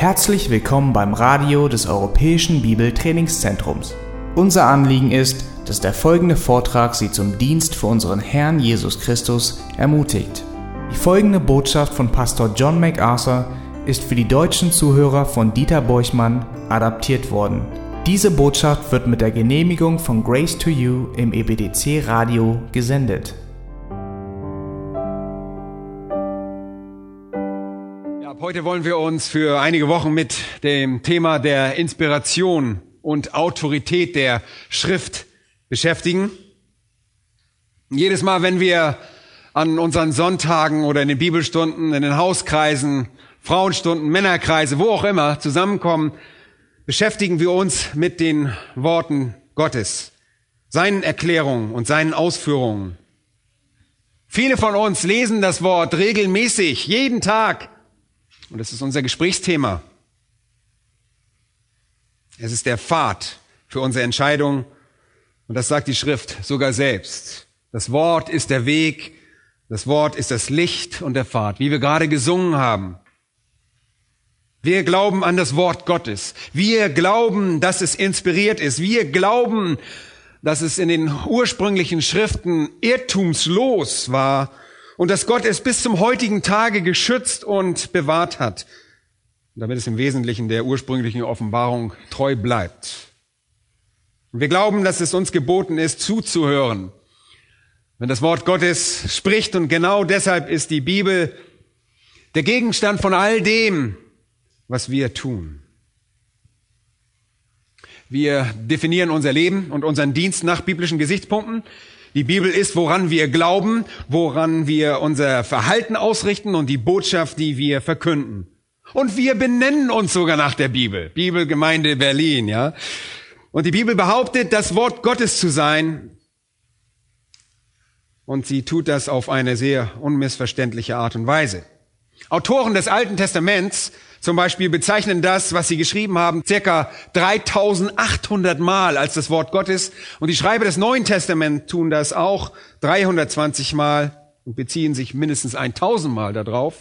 Herzlich willkommen beim Radio des Europäischen Bibeltrainingszentrums. Unser Anliegen ist, dass der folgende Vortrag Sie zum Dienst für unseren Herrn Jesus Christus ermutigt. Die folgende Botschaft von Pastor John MacArthur ist für die deutschen Zuhörer von Dieter Borchmann adaptiert worden. Diese Botschaft wird mit der Genehmigung von Grace to You im EBDC Radio gesendet. Heute wollen wir uns für einige Wochen mit dem Thema der Inspiration und Autorität der Schrift beschäftigen. Jedes Mal, wenn wir an unseren Sonntagen oder in den Bibelstunden, in den Hauskreisen, Frauenstunden, Männerkreise, wo auch immer zusammenkommen, beschäftigen wir uns mit den Worten Gottes, seinen Erklärungen und seinen Ausführungen. Viele von uns lesen das Wort regelmäßig, jeden Tag und das ist unser Gesprächsthema. Es ist der Pfad für unsere Entscheidung. Und das sagt die Schrift sogar selbst. Das Wort ist der Weg. Das Wort ist das Licht und der Pfad, wie wir gerade gesungen haben. Wir glauben an das Wort Gottes. Wir glauben, dass es inspiriert ist. Wir glauben, dass es in den ursprünglichen Schriften irrtumslos war und dass Gott es bis zum heutigen Tage geschützt und bewahrt hat, damit es im Wesentlichen der ursprünglichen Offenbarung treu bleibt. Wir glauben, dass es uns geboten ist, zuzuhören, wenn das Wort Gottes spricht und genau deshalb ist die Bibel der Gegenstand von all dem, was wir tun. Wir definieren unser Leben und unseren Dienst nach biblischen Gesichtspunkten. Die Bibel ist, woran wir glauben, woran wir unser Verhalten ausrichten und die Botschaft, die wir verkünden. Und wir benennen uns sogar nach der Bibel. Bibelgemeinde Berlin, ja. Und die Bibel behauptet, das Wort Gottes zu sein. Und sie tut das auf eine sehr unmissverständliche Art und Weise. Autoren des Alten Testaments zum Beispiel bezeichnen das, was sie geschrieben haben, circa 3800 Mal als das Wort Gottes. Und die Schreiber des Neuen Testaments tun das auch 320 Mal und beziehen sich mindestens 1000 Mal darauf.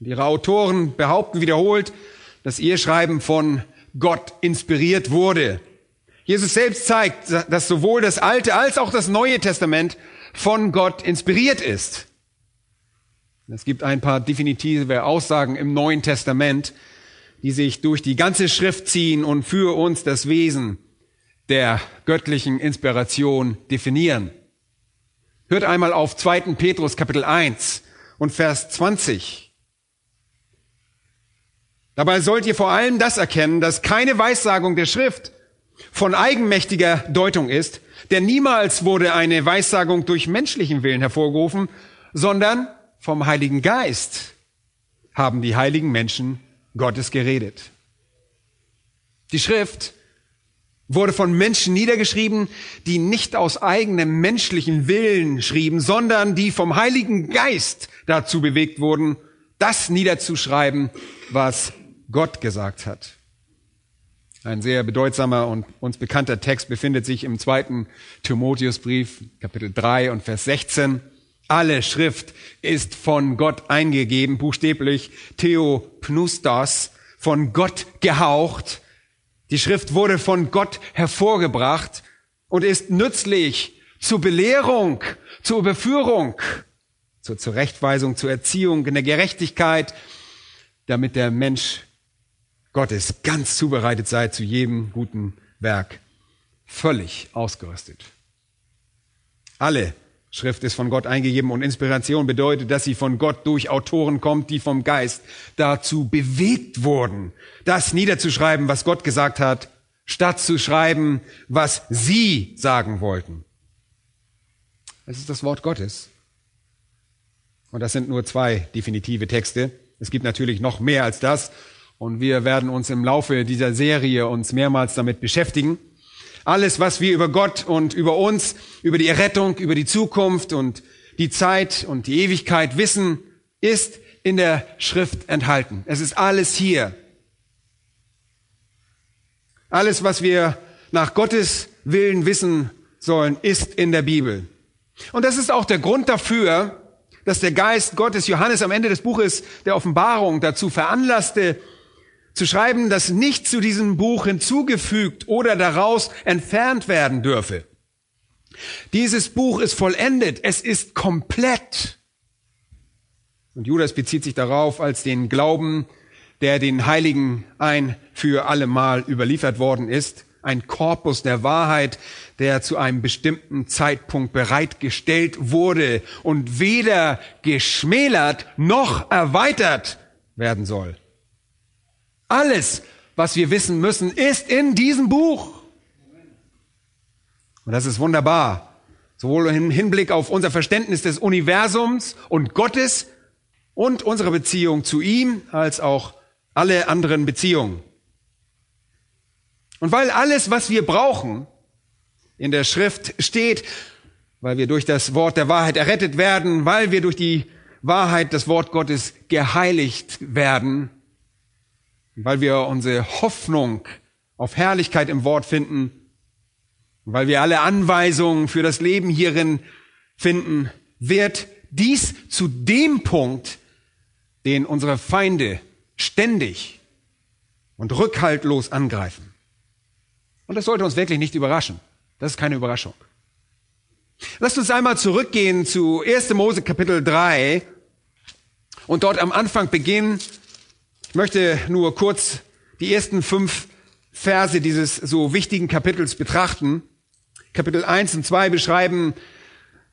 Und ihre Autoren behaupten wiederholt, dass ihr Schreiben von Gott inspiriert wurde. Jesus selbst zeigt, dass sowohl das Alte als auch das Neue Testament von Gott inspiriert ist. Es gibt ein paar definitive Aussagen im Neuen Testament, die sich durch die ganze Schrift ziehen und für uns das Wesen der göttlichen Inspiration definieren. Hört einmal auf 2. Petrus Kapitel 1 und Vers 20. Dabei sollt ihr vor allem das erkennen, dass keine Weissagung der Schrift von eigenmächtiger Deutung ist, denn niemals wurde eine Weissagung durch menschlichen Willen hervorgerufen, sondern vom Heiligen Geist haben die heiligen Menschen Gottes geredet. Die Schrift wurde von Menschen niedergeschrieben, die nicht aus eigenem menschlichen Willen schrieben, sondern die vom Heiligen Geist dazu bewegt wurden, das niederzuschreiben, was Gott gesagt hat. Ein sehr bedeutsamer und uns bekannter Text befindet sich im zweiten Timotheusbrief, Kapitel 3 und Vers 16. Alle Schrift ist von Gott eingegeben, buchstäblich Theopnustos, von Gott gehaucht. Die Schrift wurde von Gott hervorgebracht und ist nützlich zur Belehrung, zur Überführung, zur Zurechtweisung, zur Erziehung in der Gerechtigkeit, damit der Mensch Gottes ganz zubereitet sei zu jedem guten Werk, völlig ausgerüstet. Alle Schrift ist von Gott eingegeben und Inspiration bedeutet, dass sie von Gott durch Autoren kommt, die vom Geist dazu bewegt wurden, das niederzuschreiben, was Gott gesagt hat, statt zu schreiben, was sie sagen wollten. Es ist das Wort Gottes. Und das sind nur zwei definitive Texte. Es gibt natürlich noch mehr als das. Und wir werden uns im Laufe dieser Serie uns mehrmals damit beschäftigen. Alles, was wir über Gott und über uns, über die Errettung, über die Zukunft und die Zeit und die Ewigkeit wissen, ist in der Schrift enthalten. Es ist alles hier. Alles, was wir nach Gottes Willen wissen sollen, ist in der Bibel. Und das ist auch der Grund dafür, dass der Geist Gottes Johannes am Ende des Buches der Offenbarung dazu veranlasste, zu schreiben, dass nichts zu diesem Buch hinzugefügt oder daraus entfernt werden dürfe. Dieses Buch ist vollendet, es ist komplett. Und Judas bezieht sich darauf als den Glauben, der den Heiligen ein für allemal überliefert worden ist. Ein Korpus der Wahrheit, der zu einem bestimmten Zeitpunkt bereitgestellt wurde und weder geschmälert noch erweitert werden soll. Alles, was wir wissen müssen, ist in diesem Buch. Und das ist wunderbar. Sowohl im Hinblick auf unser Verständnis des Universums und Gottes und unsere Beziehung zu ihm, als auch alle anderen Beziehungen. Und weil alles, was wir brauchen, in der Schrift steht, weil wir durch das Wort der Wahrheit errettet werden, weil wir durch die Wahrheit des Wort Gottes geheiligt werden, weil wir unsere Hoffnung auf Herrlichkeit im Wort finden, weil wir alle Anweisungen für das Leben hierin finden, wird dies zu dem Punkt, den unsere Feinde ständig und rückhaltlos angreifen. Und das sollte uns wirklich nicht überraschen. Das ist keine Überraschung. Lasst uns einmal zurückgehen zu 1. Mose Kapitel 3 und dort am Anfang beginnen. Ich möchte nur kurz die ersten fünf Verse dieses so wichtigen Kapitels betrachten. Kapitel 1 und 2 beschreiben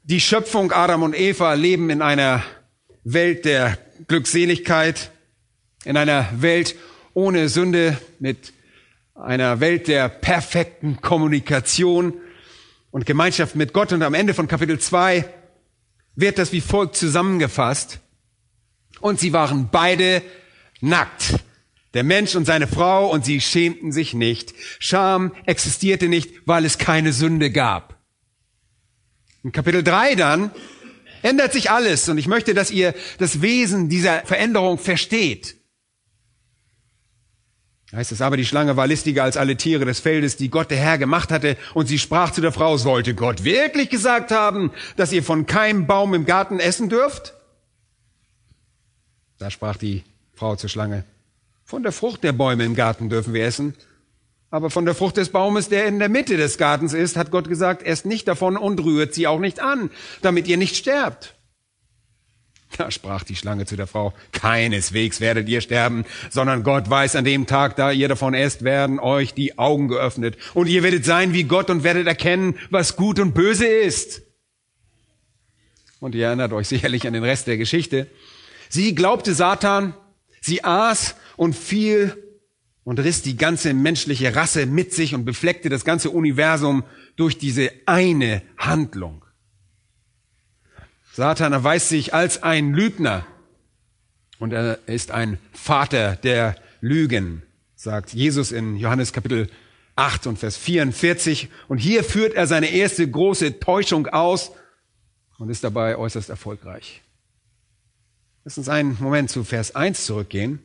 die Schöpfung. Adam und Eva leben in einer Welt der Glückseligkeit, in einer Welt ohne Sünde, mit einer Welt der perfekten Kommunikation und Gemeinschaft mit Gott. Und am Ende von Kapitel 2 wird das wie folgt zusammengefasst. Und sie waren beide nackt. Der Mensch und seine Frau und sie schämten sich nicht. Scham existierte nicht, weil es keine Sünde gab. In Kapitel 3 dann ändert sich alles und ich möchte, dass ihr das Wesen dieser Veränderung versteht. Heißt es aber, die Schlange war listiger als alle Tiere des Feldes, die Gott der Herr gemacht hatte, und sie sprach zu der Frau, sollte Gott wirklich gesagt haben, dass ihr von keinem Baum im Garten essen dürft? Da sprach die Frau zur Schlange, von der Frucht der Bäume im Garten dürfen wir essen. Aber von der Frucht des Baumes, der in der Mitte des Gartens ist, hat Gott gesagt, esst nicht davon und rührt sie auch nicht an, damit ihr nicht sterbt. Da sprach die Schlange zu der Frau, keineswegs werdet ihr sterben, sondern Gott weiß an dem Tag, da ihr davon esst, werden euch die Augen geöffnet. Und ihr werdet sein wie Gott und werdet erkennen, was gut und böse ist. Und ihr erinnert euch sicherlich an den Rest der Geschichte. Sie glaubte Satan, sie aß und fiel und riss die ganze menschliche Rasse mit sich und befleckte das ganze Universum durch diese eine Handlung. Satan erweist sich als ein Lügner und er ist ein Vater der Lügen, sagt Jesus in Johannes Kapitel 8 und Vers 44. Und hier führt er seine erste große Täuschung aus und ist dabei äußerst erfolgreich. Lass uns einen Moment zu Vers 1 zurückgehen.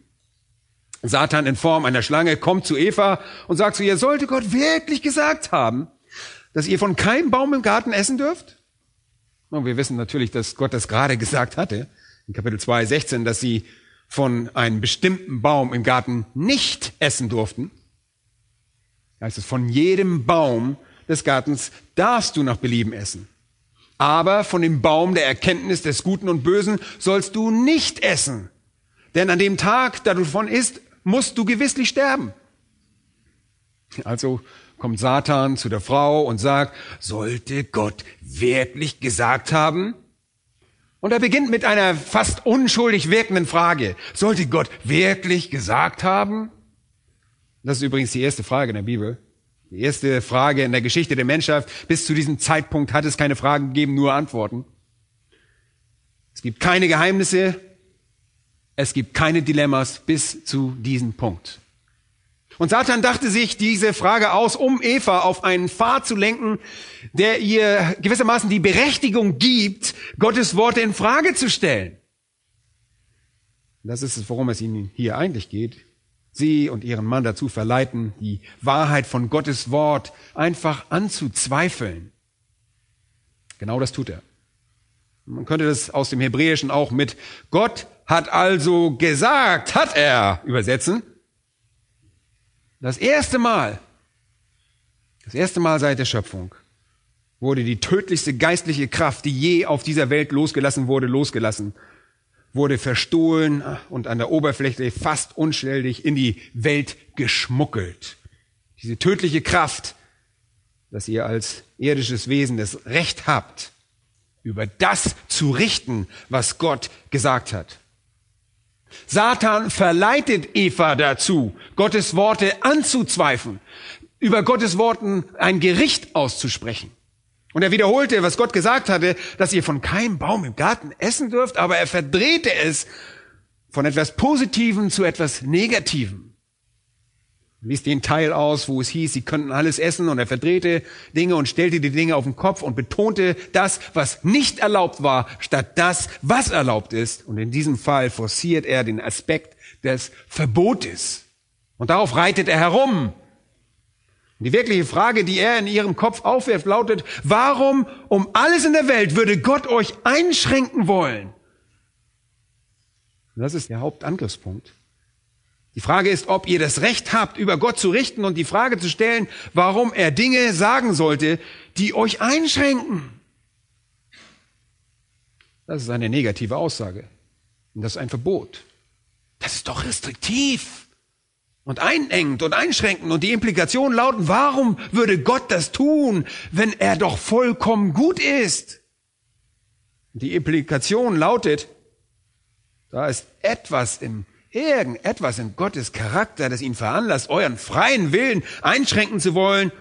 Satan in Form einer Schlange kommt zu Eva und sagt zu ihr, sollte Gott wirklich gesagt haben, dass ihr von keinem Baum im Garten essen dürft? Und wir wissen natürlich, dass Gott das gerade gesagt hatte, in Kapitel 2, 16, dass sie von einem bestimmten Baum im Garten nicht essen durften. Heißt es, von jedem Baum des Gartens darfst du nach Belieben essen. Aber von dem Baum der Erkenntnis des Guten und Bösen sollst du nicht essen. Denn an dem Tag, da du davon isst, musst du gewisslich sterben. Also kommt Satan zu der Frau und sagt, sollte Gott wirklich gesagt haben? Und er beginnt mit einer fast unschuldig wirkenden Frage. Sollte Gott wirklich gesagt haben? Das ist übrigens die erste Frage in der Bibel. Die erste Frage in der Geschichte der Menschheit. Bis zu diesem Zeitpunkt hat es keine Fragen gegeben, nur Antworten. Es gibt keine Geheimnisse, es gibt keine Dilemmas bis zu diesem Punkt. Und Satan dachte sich diese Frage aus, um Eva auf einen Pfad zu lenken, der ihr gewissermaßen die Berechtigung gibt, Gottes Worte in Frage zu stellen. Das ist es, worum es ihnen hier eigentlich geht. Sie und ihren Mann dazu verleiten, die Wahrheit von Gottes Wort einfach anzuzweifeln. Genau das tut er. Man könnte das aus dem Hebräischen auch mit Gott hat also gesagt, hat er übersetzen. Das erste Mal, das erste Mal seit der Schöpfung wurde die tödlichste geistliche Kraft, die je auf dieser Welt losgelassen wurde, losgelassen, wurde verstohlen und an der Oberfläche fast unschuldig in die Welt geschmuggelt. Diese tödliche Kraft, dass ihr als irdisches Wesen das Recht habt, über das zu richten, was Gott gesagt hat. Satan verleitet Eva dazu, Gottes Worte anzuzweifeln, über Gottes Worten ein Gericht auszusprechen. Und er wiederholte, was Gott gesagt hatte, dass ihr von keinem Baum im Garten essen dürft, aber er verdrehte es von etwas Positivem zu etwas Negativem ließ den Teil aus, wo es hieß, sie könnten alles essen und er verdrehte Dinge und stellte die Dinge auf den Kopf und betonte das, was nicht erlaubt war, statt das, was erlaubt ist. Und in diesem Fall forciert er den Aspekt des Verbotes. Und darauf reitet er herum. Und die wirkliche Frage, die er in ihrem Kopf aufwirft, lautet, warum um alles in der Welt würde Gott euch einschränken wollen? das ist der Hauptangriffspunkt. Die Frage ist, ob ihr das Recht habt, über Gott zu richten und die Frage zu stellen, warum er Dinge sagen sollte, die euch einschränken. Das ist eine negative Aussage. Und das ist ein Verbot. Das ist doch restriktiv und einengend und einschränkend. Und die Implikationen lauten, warum würde Gott das tun, wenn er doch vollkommen gut ist? Die Implikation lautet, da ist etwas im irgendetwas in Gottes Charakter, das ihn veranlasst, euren freien Willen einschränken zu wollen,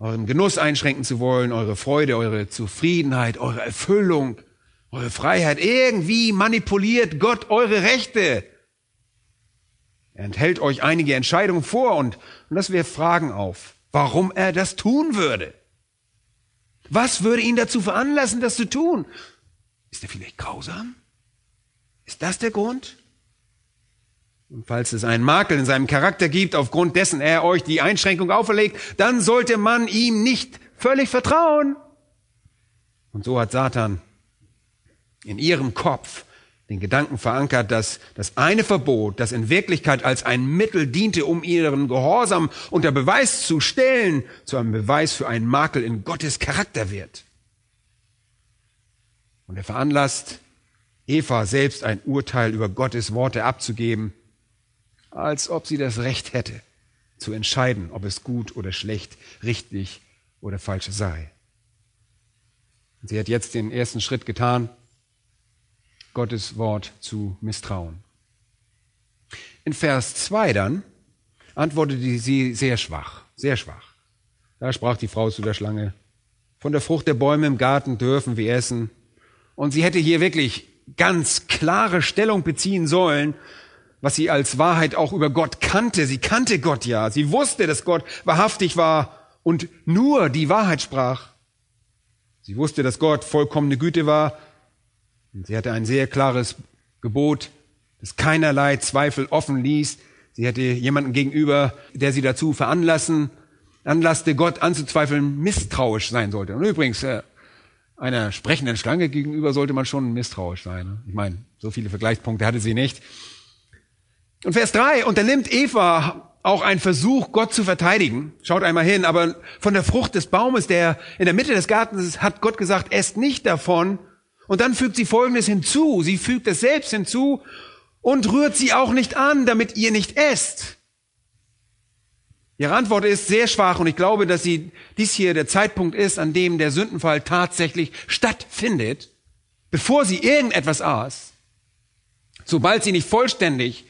euren Genuss einschränken zu wollen, eure Freude, eure Zufriedenheit, eure Erfüllung, eure Freiheit. Irgendwie manipuliert Gott eure Rechte. Er enthält euch einige Entscheidungen vor und, und das wirft Fragen auf, warum er das tun würde. Was würde ihn dazu veranlassen, das zu tun? Ist er vielleicht grausam? Ist das der Grund? Und falls es einen Makel in seinem Charakter gibt, aufgrund dessen er euch die Einschränkung auferlegt, dann sollte man ihm nicht völlig vertrauen. Und so hat Satan in ihrem Kopf den Gedanken verankert, dass das eine Verbot, das in Wirklichkeit als ein Mittel diente, um ihren Gehorsam unter Beweis zu stellen, zu einem Beweis für einen Makel in Gottes Charakter wird. Und er veranlasst Eva selbst ein Urteil über Gottes Worte abzugeben, als ob sie das Recht hätte, zu entscheiden, ob es gut oder schlecht, richtig oder falsch sei. Sie hat jetzt den ersten Schritt getan, Gottes Wort zu misstrauen. In Vers 2 dann antwortete sie sehr schwach, sehr schwach. Da sprach die Frau zu der Schlange, von der Frucht der Bäume im Garten dürfen wir essen. Und sie hätte hier wirklich ganz klare Stellung beziehen sollen was sie als Wahrheit auch über Gott kannte. Sie kannte Gott ja. Sie wusste, dass Gott wahrhaftig war und nur die Wahrheit sprach. Sie wusste, dass Gott vollkommene Güte war. Und sie hatte ein sehr klares Gebot, das keinerlei Zweifel offen ließ. Sie hatte jemanden gegenüber, der sie dazu veranlassen, anlasste, Gott anzuzweifeln, misstrauisch sein sollte. Und übrigens, äh, einer sprechenden Schlange gegenüber sollte man schon misstrauisch sein. Ne? Ich meine, so viele Vergleichspunkte hatte sie nicht. Und Vers 3, unternimmt Eva auch einen Versuch, Gott zu verteidigen. Schaut einmal hin, aber von der Frucht des Baumes, der in der Mitte des Gartens ist, hat Gott gesagt, esst nicht davon. Und dann fügt sie Folgendes hinzu. Sie fügt es selbst hinzu und rührt sie auch nicht an, damit ihr nicht esst. Ihre Antwort ist sehr schwach und ich glaube, dass sie dies hier der Zeitpunkt ist, an dem der Sündenfall tatsächlich stattfindet, bevor sie irgendetwas aß. Sobald sie nicht vollständig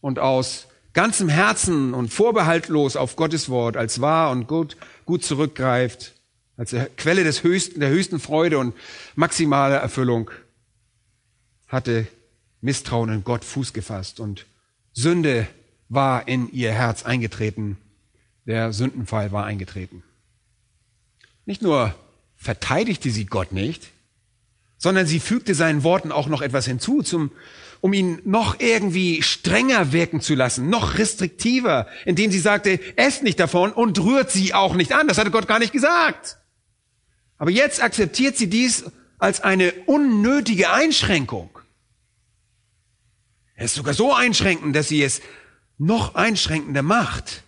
und aus ganzem Herzen und vorbehaltlos auf Gottes Wort als wahr und gut, gut zurückgreift, als Quelle des höchsten, der höchsten Freude und maximale Erfüllung, hatte Misstrauen in Gott Fuß gefasst und Sünde war in ihr Herz eingetreten. Der Sündenfall war eingetreten. Nicht nur verteidigte sie Gott nicht, sondern sie fügte seinen Worten auch noch etwas hinzu zum, um ihn noch irgendwie strenger wirken zu lassen, noch restriktiver, indem sie sagte, esst nicht davon und rührt sie auch nicht an. Das hatte Gott gar nicht gesagt. Aber jetzt akzeptiert sie dies als eine unnötige Einschränkung. Er ist sogar so einschränkend, dass sie es noch einschränkender macht.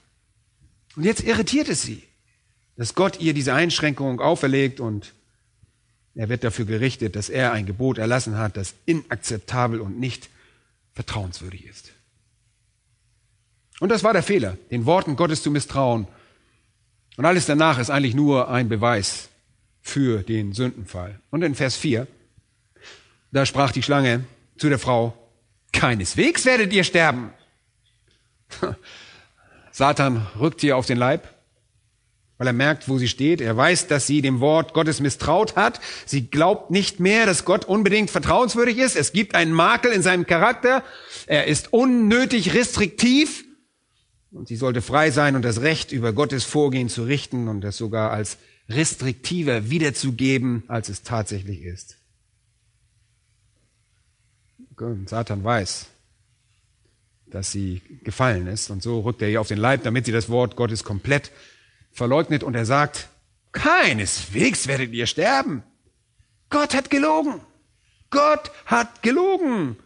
Und jetzt irritiert es sie, dass Gott ihr diese Einschränkung auferlegt und er wird dafür gerichtet, dass er ein Gebot erlassen hat, das inakzeptabel und nicht vertrauenswürdig ist. Und das war der Fehler, den Worten Gottes zu misstrauen. Und alles danach ist eigentlich nur ein Beweis für den Sündenfall. Und in Vers 4, da sprach die Schlange zu der Frau, keineswegs werdet ihr sterben. Satan rückt ihr auf den Leib, weil er merkt, wo sie steht. Er weiß, dass sie dem Wort Gottes misstraut hat. Sie glaubt nicht mehr, dass Gott unbedingt vertrauenswürdig ist. Es gibt einen Makel in seinem Charakter. Er ist unnötig restriktiv. Und sie sollte frei sein und das Recht über Gottes Vorgehen zu richten und das sogar als restriktiver wiederzugeben, als es tatsächlich ist. Satan weiß, dass sie gefallen ist und so rückt er ihr auf den Leib, damit sie das Wort Gottes komplett verleugnet und er sagt, keineswegs werdet ihr sterben. Gott hat gelogen. Gott hat gelogen.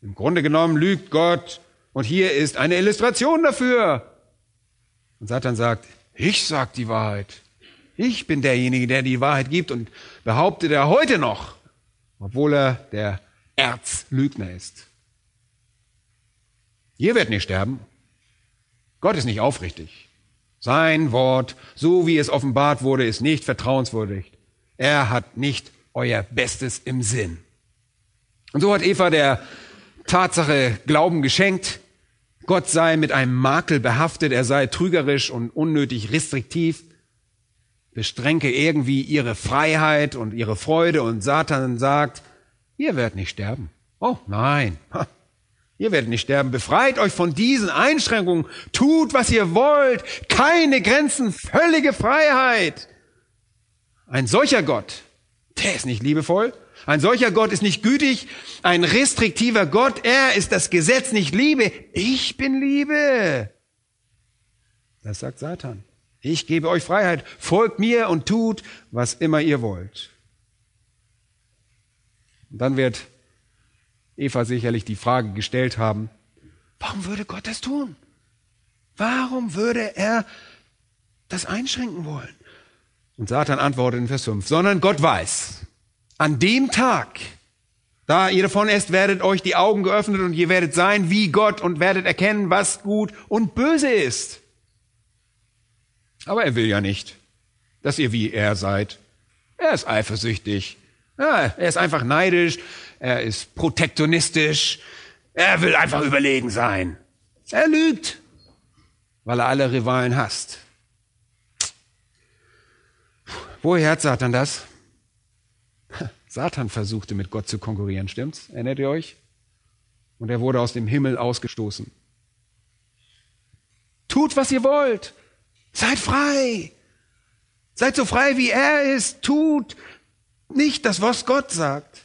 Im Grunde genommen lügt Gott und hier ist eine Illustration dafür. Und Satan sagt, ich sag die Wahrheit. Ich bin derjenige, der die Wahrheit gibt und behauptet er heute noch, obwohl er der Erzlügner ist. Ihr werdet nicht sterben. Gott ist nicht aufrichtig. Sein Wort, so wie es offenbart wurde, ist nicht vertrauenswürdig. Er hat nicht euer Bestes im Sinn. Und so hat Eva der Tatsache Glauben geschenkt. Gott sei mit einem Makel behaftet, er sei trügerisch und unnötig restriktiv, bestränke irgendwie ihre Freiheit und ihre Freude und Satan sagt, ihr werdet nicht sterben. Oh nein, Ihr werdet nicht sterben. Befreit euch von diesen Einschränkungen. Tut, was ihr wollt. Keine Grenzen. Völlige Freiheit. Ein solcher Gott, der ist nicht liebevoll. Ein solcher Gott ist nicht gütig. Ein restriktiver Gott, er ist das Gesetz nicht Liebe. Ich bin Liebe. Das sagt Satan. Ich gebe euch Freiheit. Folgt mir und tut, was immer ihr wollt. Und dann wird Eva sicherlich die Frage gestellt haben, warum würde Gott das tun? Warum würde er das einschränken wollen? Und Satan antwortet in Vers 5, sondern Gott weiß, an dem Tag, da ihr davon esst, werdet euch die Augen geöffnet und ihr werdet sein wie Gott und werdet erkennen, was gut und böse ist. Aber er will ja nicht, dass ihr wie er seid. Er ist eifersüchtig. Ja, er ist einfach neidisch er ist protektionistisch, er will einfach überlegen sein. Er lügt, weil er alle Rivalen hasst. Woher hat Satan das? Satan versuchte mit Gott zu konkurrieren, stimmt's? Erinnert ihr euch? Und er wurde aus dem Himmel ausgestoßen. Tut, was ihr wollt. Seid frei. Seid so frei, wie er ist. Tut nicht das, was Gott sagt.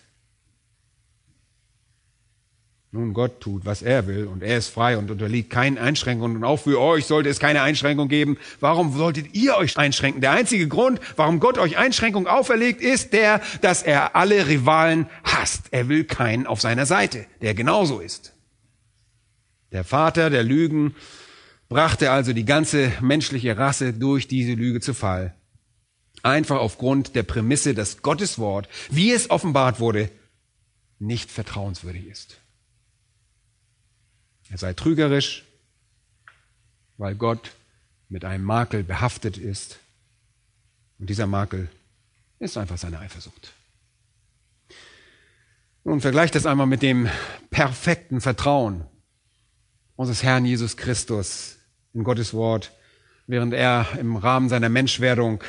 Nun, Gott tut, was er will und er ist frei und unterliegt keinen Einschränkungen und auch für euch sollte es keine Einschränkung geben. Warum solltet ihr euch einschränken? Der einzige Grund, warum Gott euch Einschränkungen auferlegt, ist der, dass er alle Rivalen hasst. Er will keinen auf seiner Seite, der genauso ist. Der Vater der Lügen brachte also die ganze menschliche Rasse durch diese Lüge zu Fall. Einfach aufgrund der Prämisse, dass Gottes Wort, wie es offenbart wurde, nicht vertrauenswürdig ist. Er sei trügerisch, weil Gott mit einem Makel behaftet ist. Und dieser Makel ist einfach seine Eifersucht. Nun vergleicht das einmal mit dem perfekten Vertrauen unseres Herrn Jesus Christus in Gottes Wort, während er im Rahmen seiner Menschwerdung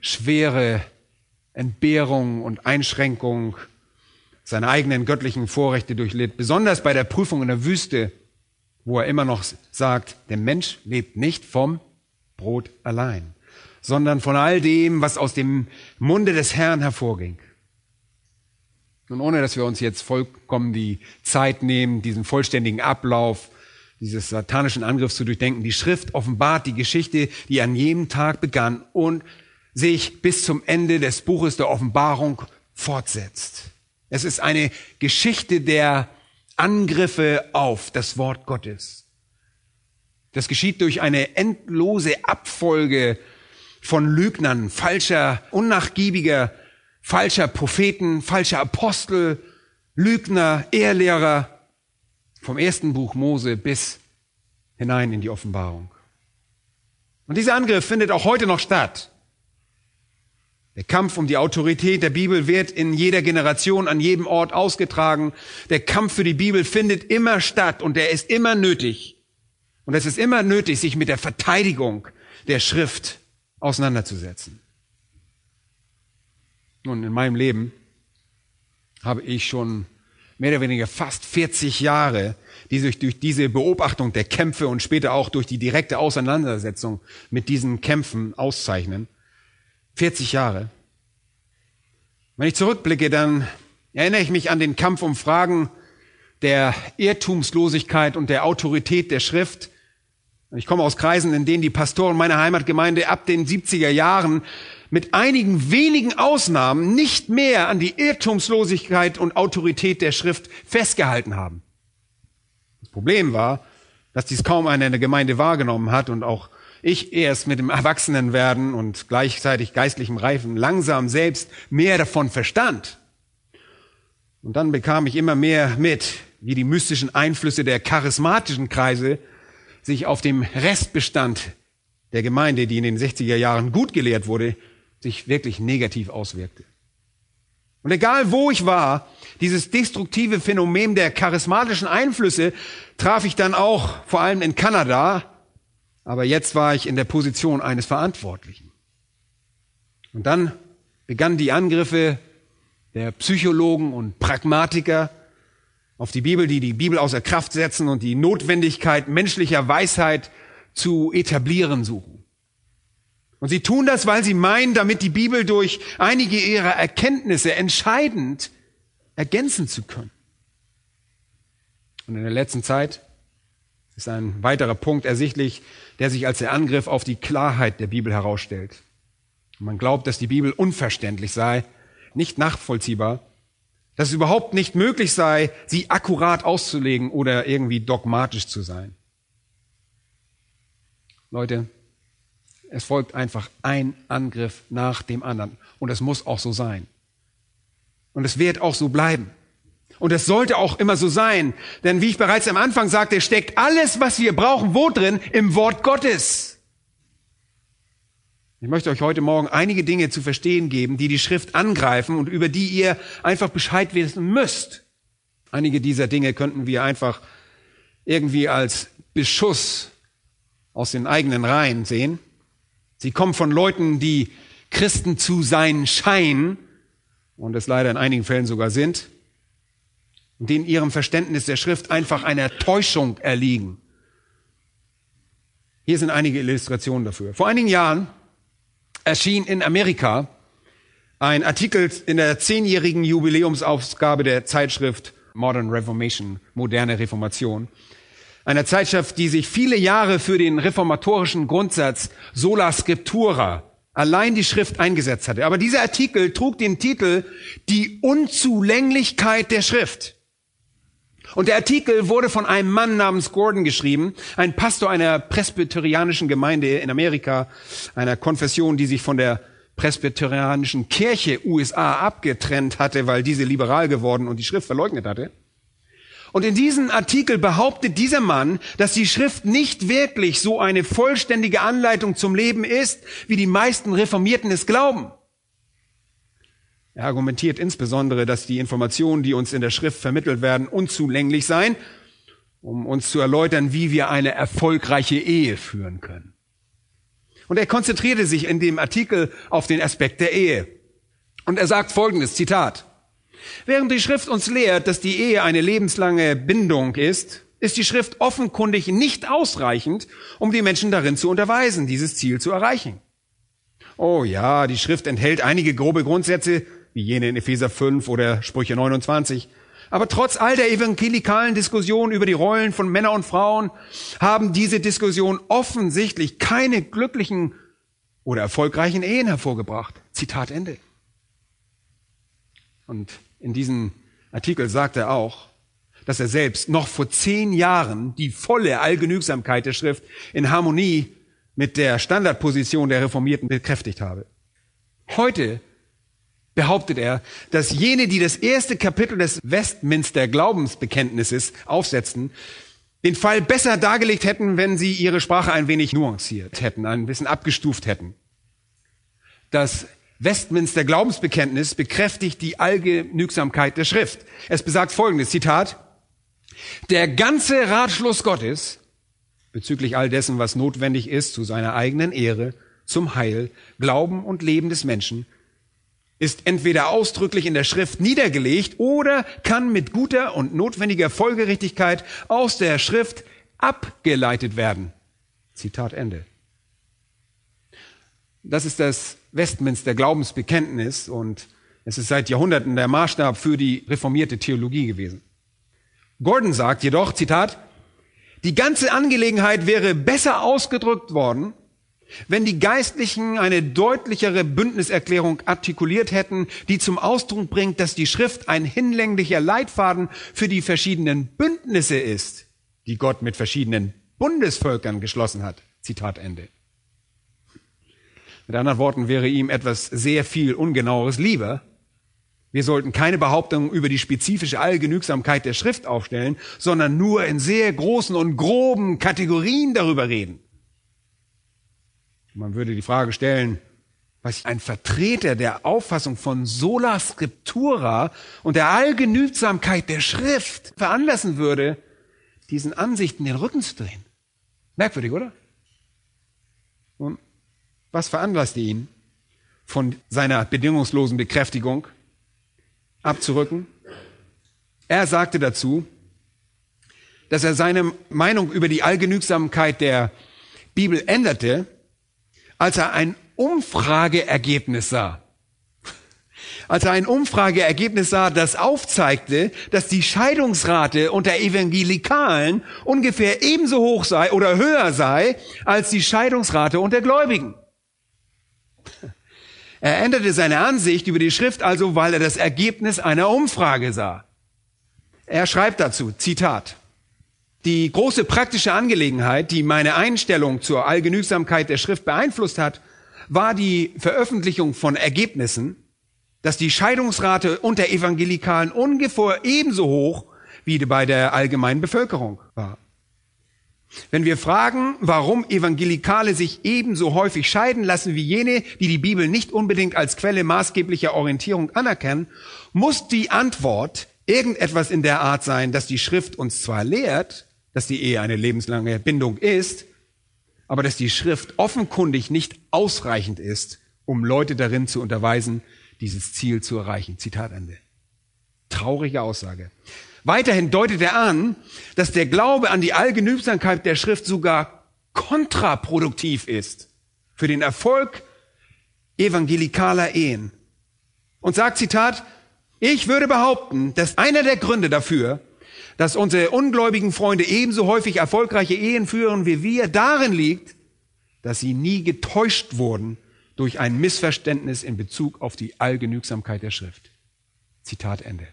schwere Entbehrung und Einschränkung seiner eigenen göttlichen Vorrechte durchlitt, besonders bei der Prüfung in der Wüste, wo er immer noch sagt, der Mensch lebt nicht vom Brot allein, sondern von all dem, was aus dem Munde des Herrn hervorging. Und ohne dass wir uns jetzt vollkommen die Zeit nehmen, diesen vollständigen Ablauf dieses satanischen Angriffs zu durchdenken, die Schrift offenbart die Geschichte, die an jedem Tag begann und sich bis zum Ende des Buches der Offenbarung fortsetzt. Es ist eine Geschichte der Angriffe auf das Wort Gottes. Das geschieht durch eine endlose Abfolge von Lügnern, falscher, unnachgiebiger, falscher Propheten, falscher Apostel, Lügner, Ehrlehrer, vom ersten Buch Mose bis hinein in die Offenbarung. Und dieser Angriff findet auch heute noch statt. Der Kampf um die Autorität der Bibel wird in jeder Generation an jedem Ort ausgetragen. Der Kampf für die Bibel findet immer statt und er ist immer nötig. Und es ist immer nötig, sich mit der Verteidigung der Schrift auseinanderzusetzen. Nun, in meinem Leben habe ich schon mehr oder weniger fast 40 Jahre, die sich durch diese Beobachtung der Kämpfe und später auch durch die direkte Auseinandersetzung mit diesen Kämpfen auszeichnen. 40 Jahre. Wenn ich zurückblicke, dann erinnere ich mich an den Kampf um Fragen der Irrtumslosigkeit und der Autorität der Schrift. Ich komme aus Kreisen, in denen die Pastoren meiner Heimatgemeinde ab den 70er Jahren mit einigen wenigen Ausnahmen nicht mehr an die Irrtumslosigkeit und Autorität der Schrift festgehalten haben. Das Problem war, dass dies kaum einer in der Gemeinde wahrgenommen hat und auch ich erst mit dem Erwachsenenwerden und gleichzeitig geistlichem Reifen langsam selbst mehr davon verstand. Und dann bekam ich immer mehr mit, wie die mystischen Einflüsse der charismatischen Kreise sich auf dem Restbestand der Gemeinde, die in den 60er Jahren gut gelehrt wurde, sich wirklich negativ auswirkte. Und egal wo ich war, dieses destruktive Phänomen der charismatischen Einflüsse traf ich dann auch vor allem in Kanada, aber jetzt war ich in der Position eines Verantwortlichen. Und dann begannen die Angriffe der Psychologen und Pragmatiker auf die Bibel, die die Bibel außer Kraft setzen und die Notwendigkeit menschlicher Weisheit zu etablieren suchen. Und sie tun das, weil sie meinen, damit die Bibel durch einige ihrer Erkenntnisse entscheidend ergänzen zu können. Und in der letzten Zeit ist ein weiterer Punkt ersichtlich, der sich als der Angriff auf die Klarheit der Bibel herausstellt. Man glaubt, dass die Bibel unverständlich sei, nicht nachvollziehbar, dass es überhaupt nicht möglich sei, sie akkurat auszulegen oder irgendwie dogmatisch zu sein. Leute, es folgt einfach ein Angriff nach dem anderen. Und es muss auch so sein. Und es wird auch so bleiben. Und es sollte auch immer so sein. Denn wie ich bereits am Anfang sagte, steckt alles, was wir brauchen, wo drin? Im Wort Gottes. Ich möchte euch heute Morgen einige Dinge zu verstehen geben, die die Schrift angreifen und über die ihr einfach Bescheid wissen müsst. Einige dieser Dinge könnten wir einfach irgendwie als Beschuss aus den eigenen Reihen sehen. Sie kommen von Leuten, die Christen zu sein scheinen und es leider in einigen Fällen sogar sind und die in ihrem Verständnis der Schrift einfach einer Täuschung erliegen. Hier sind einige Illustrationen dafür. Vor einigen Jahren erschien in Amerika ein Artikel in der zehnjährigen Jubiläumsausgabe der Zeitschrift Modern Reformation, moderne Reformation, einer Zeitschrift, die sich viele Jahre für den reformatorischen Grundsatz sola scriptura, allein die Schrift eingesetzt hatte. Aber dieser Artikel trug den Titel Die Unzulänglichkeit der Schrift. Und der Artikel wurde von einem Mann namens Gordon geschrieben, ein Pastor einer presbyterianischen Gemeinde in Amerika, einer Konfession, die sich von der presbyterianischen Kirche USA abgetrennt hatte, weil diese liberal geworden und die Schrift verleugnet hatte. Und in diesem Artikel behauptet dieser Mann, dass die Schrift nicht wirklich so eine vollständige Anleitung zum Leben ist, wie die meisten Reformierten es glauben. Er argumentiert insbesondere, dass die Informationen, die uns in der Schrift vermittelt werden, unzulänglich seien, um uns zu erläutern, wie wir eine erfolgreiche Ehe führen können. Und er konzentrierte sich in dem Artikel auf den Aspekt der Ehe. Und er sagt folgendes, Zitat. Während die Schrift uns lehrt, dass die Ehe eine lebenslange Bindung ist, ist die Schrift offenkundig nicht ausreichend, um die Menschen darin zu unterweisen, dieses Ziel zu erreichen. Oh ja, die Schrift enthält einige grobe Grundsätze, wie jene in Epheser 5 oder Sprüche 29. Aber trotz all der evangelikalen Diskussion über die Rollen von Männern und Frauen haben diese Diskussionen offensichtlich keine glücklichen oder erfolgreichen Ehen hervorgebracht. Zitat Ende. Und in diesem Artikel sagt er auch, dass er selbst noch vor zehn Jahren die volle Allgenügsamkeit der Schrift in Harmonie mit der Standardposition der Reformierten bekräftigt habe. Heute behauptet er, dass jene, die das erste Kapitel des Westminster Glaubensbekenntnisses aufsetzten, den Fall besser dargelegt hätten, wenn sie ihre Sprache ein wenig nuanciert hätten, ein bisschen abgestuft hätten. Das Westminster Glaubensbekenntnis bekräftigt die Allgenügsamkeit der Schrift. Es besagt folgendes, Zitat, der ganze Ratschluss Gottes bezüglich all dessen, was notwendig ist zu seiner eigenen Ehre, zum Heil, Glauben und Leben des Menschen, ist entweder ausdrücklich in der Schrift niedergelegt oder kann mit guter und notwendiger Folgerichtigkeit aus der Schrift abgeleitet werden. Zitat Ende. Das ist das Westminster Glaubensbekenntnis und es ist seit Jahrhunderten der Maßstab für die reformierte Theologie gewesen. Gordon sagt jedoch, Zitat, die ganze Angelegenheit wäre besser ausgedrückt worden, wenn die Geistlichen eine deutlichere Bündniserklärung artikuliert hätten, die zum Ausdruck bringt, dass die Schrift ein hinlänglicher Leitfaden für die verschiedenen Bündnisse ist, die Gott mit verschiedenen Bundesvölkern geschlossen hat. Zitat Ende. Mit anderen Worten wäre ihm etwas sehr viel Ungenaueres lieber. Wir sollten keine Behauptung über die spezifische Allgenügsamkeit der Schrift aufstellen, sondern nur in sehr großen und groben Kategorien darüber reden. Man würde die Frage stellen, was ein Vertreter der Auffassung von sola scriptura und der Allgenügsamkeit der Schrift veranlassen würde, diesen Ansichten den Rücken zu drehen. Merkwürdig, oder? Und was veranlasste ihn, von seiner bedingungslosen Bekräftigung abzurücken? Er sagte dazu, dass er seine Meinung über die Allgenügsamkeit der Bibel änderte, als er ein Umfrageergebnis sah. Als er ein Umfrageergebnis sah, das aufzeigte, dass die Scheidungsrate unter Evangelikalen ungefähr ebenso hoch sei oder höher sei als die Scheidungsrate unter Gläubigen. Er änderte seine Ansicht über die Schrift also, weil er das Ergebnis einer Umfrage sah. Er schreibt dazu, Zitat, die große praktische Angelegenheit, die meine Einstellung zur Allgenügsamkeit der Schrift beeinflusst hat, war die Veröffentlichung von Ergebnissen, dass die Scheidungsrate unter Evangelikalen ungefähr ebenso hoch wie bei der allgemeinen Bevölkerung war. Wenn wir fragen, warum Evangelikale sich ebenso häufig scheiden lassen wie jene, die die Bibel nicht unbedingt als Quelle maßgeblicher Orientierung anerkennen, muss die Antwort irgendetwas in der Art sein, dass die Schrift uns zwar lehrt, dass die Ehe eine lebenslange Bindung ist, aber dass die Schrift offenkundig nicht ausreichend ist, um Leute darin zu unterweisen, dieses Ziel zu erreichen. Zitat Ende. Traurige Aussage. Weiterhin deutet er an, dass der Glaube an die Allgenügsamkeit der Schrift sogar kontraproduktiv ist für den Erfolg evangelikaler Ehen. Und sagt, Zitat, ich würde behaupten, dass einer der Gründe dafür, dass unsere ungläubigen Freunde ebenso häufig erfolgreiche Ehen führen wie wir, darin liegt, dass sie nie getäuscht wurden durch ein Missverständnis in Bezug auf die Allgenügsamkeit der Schrift. Zitat Ende.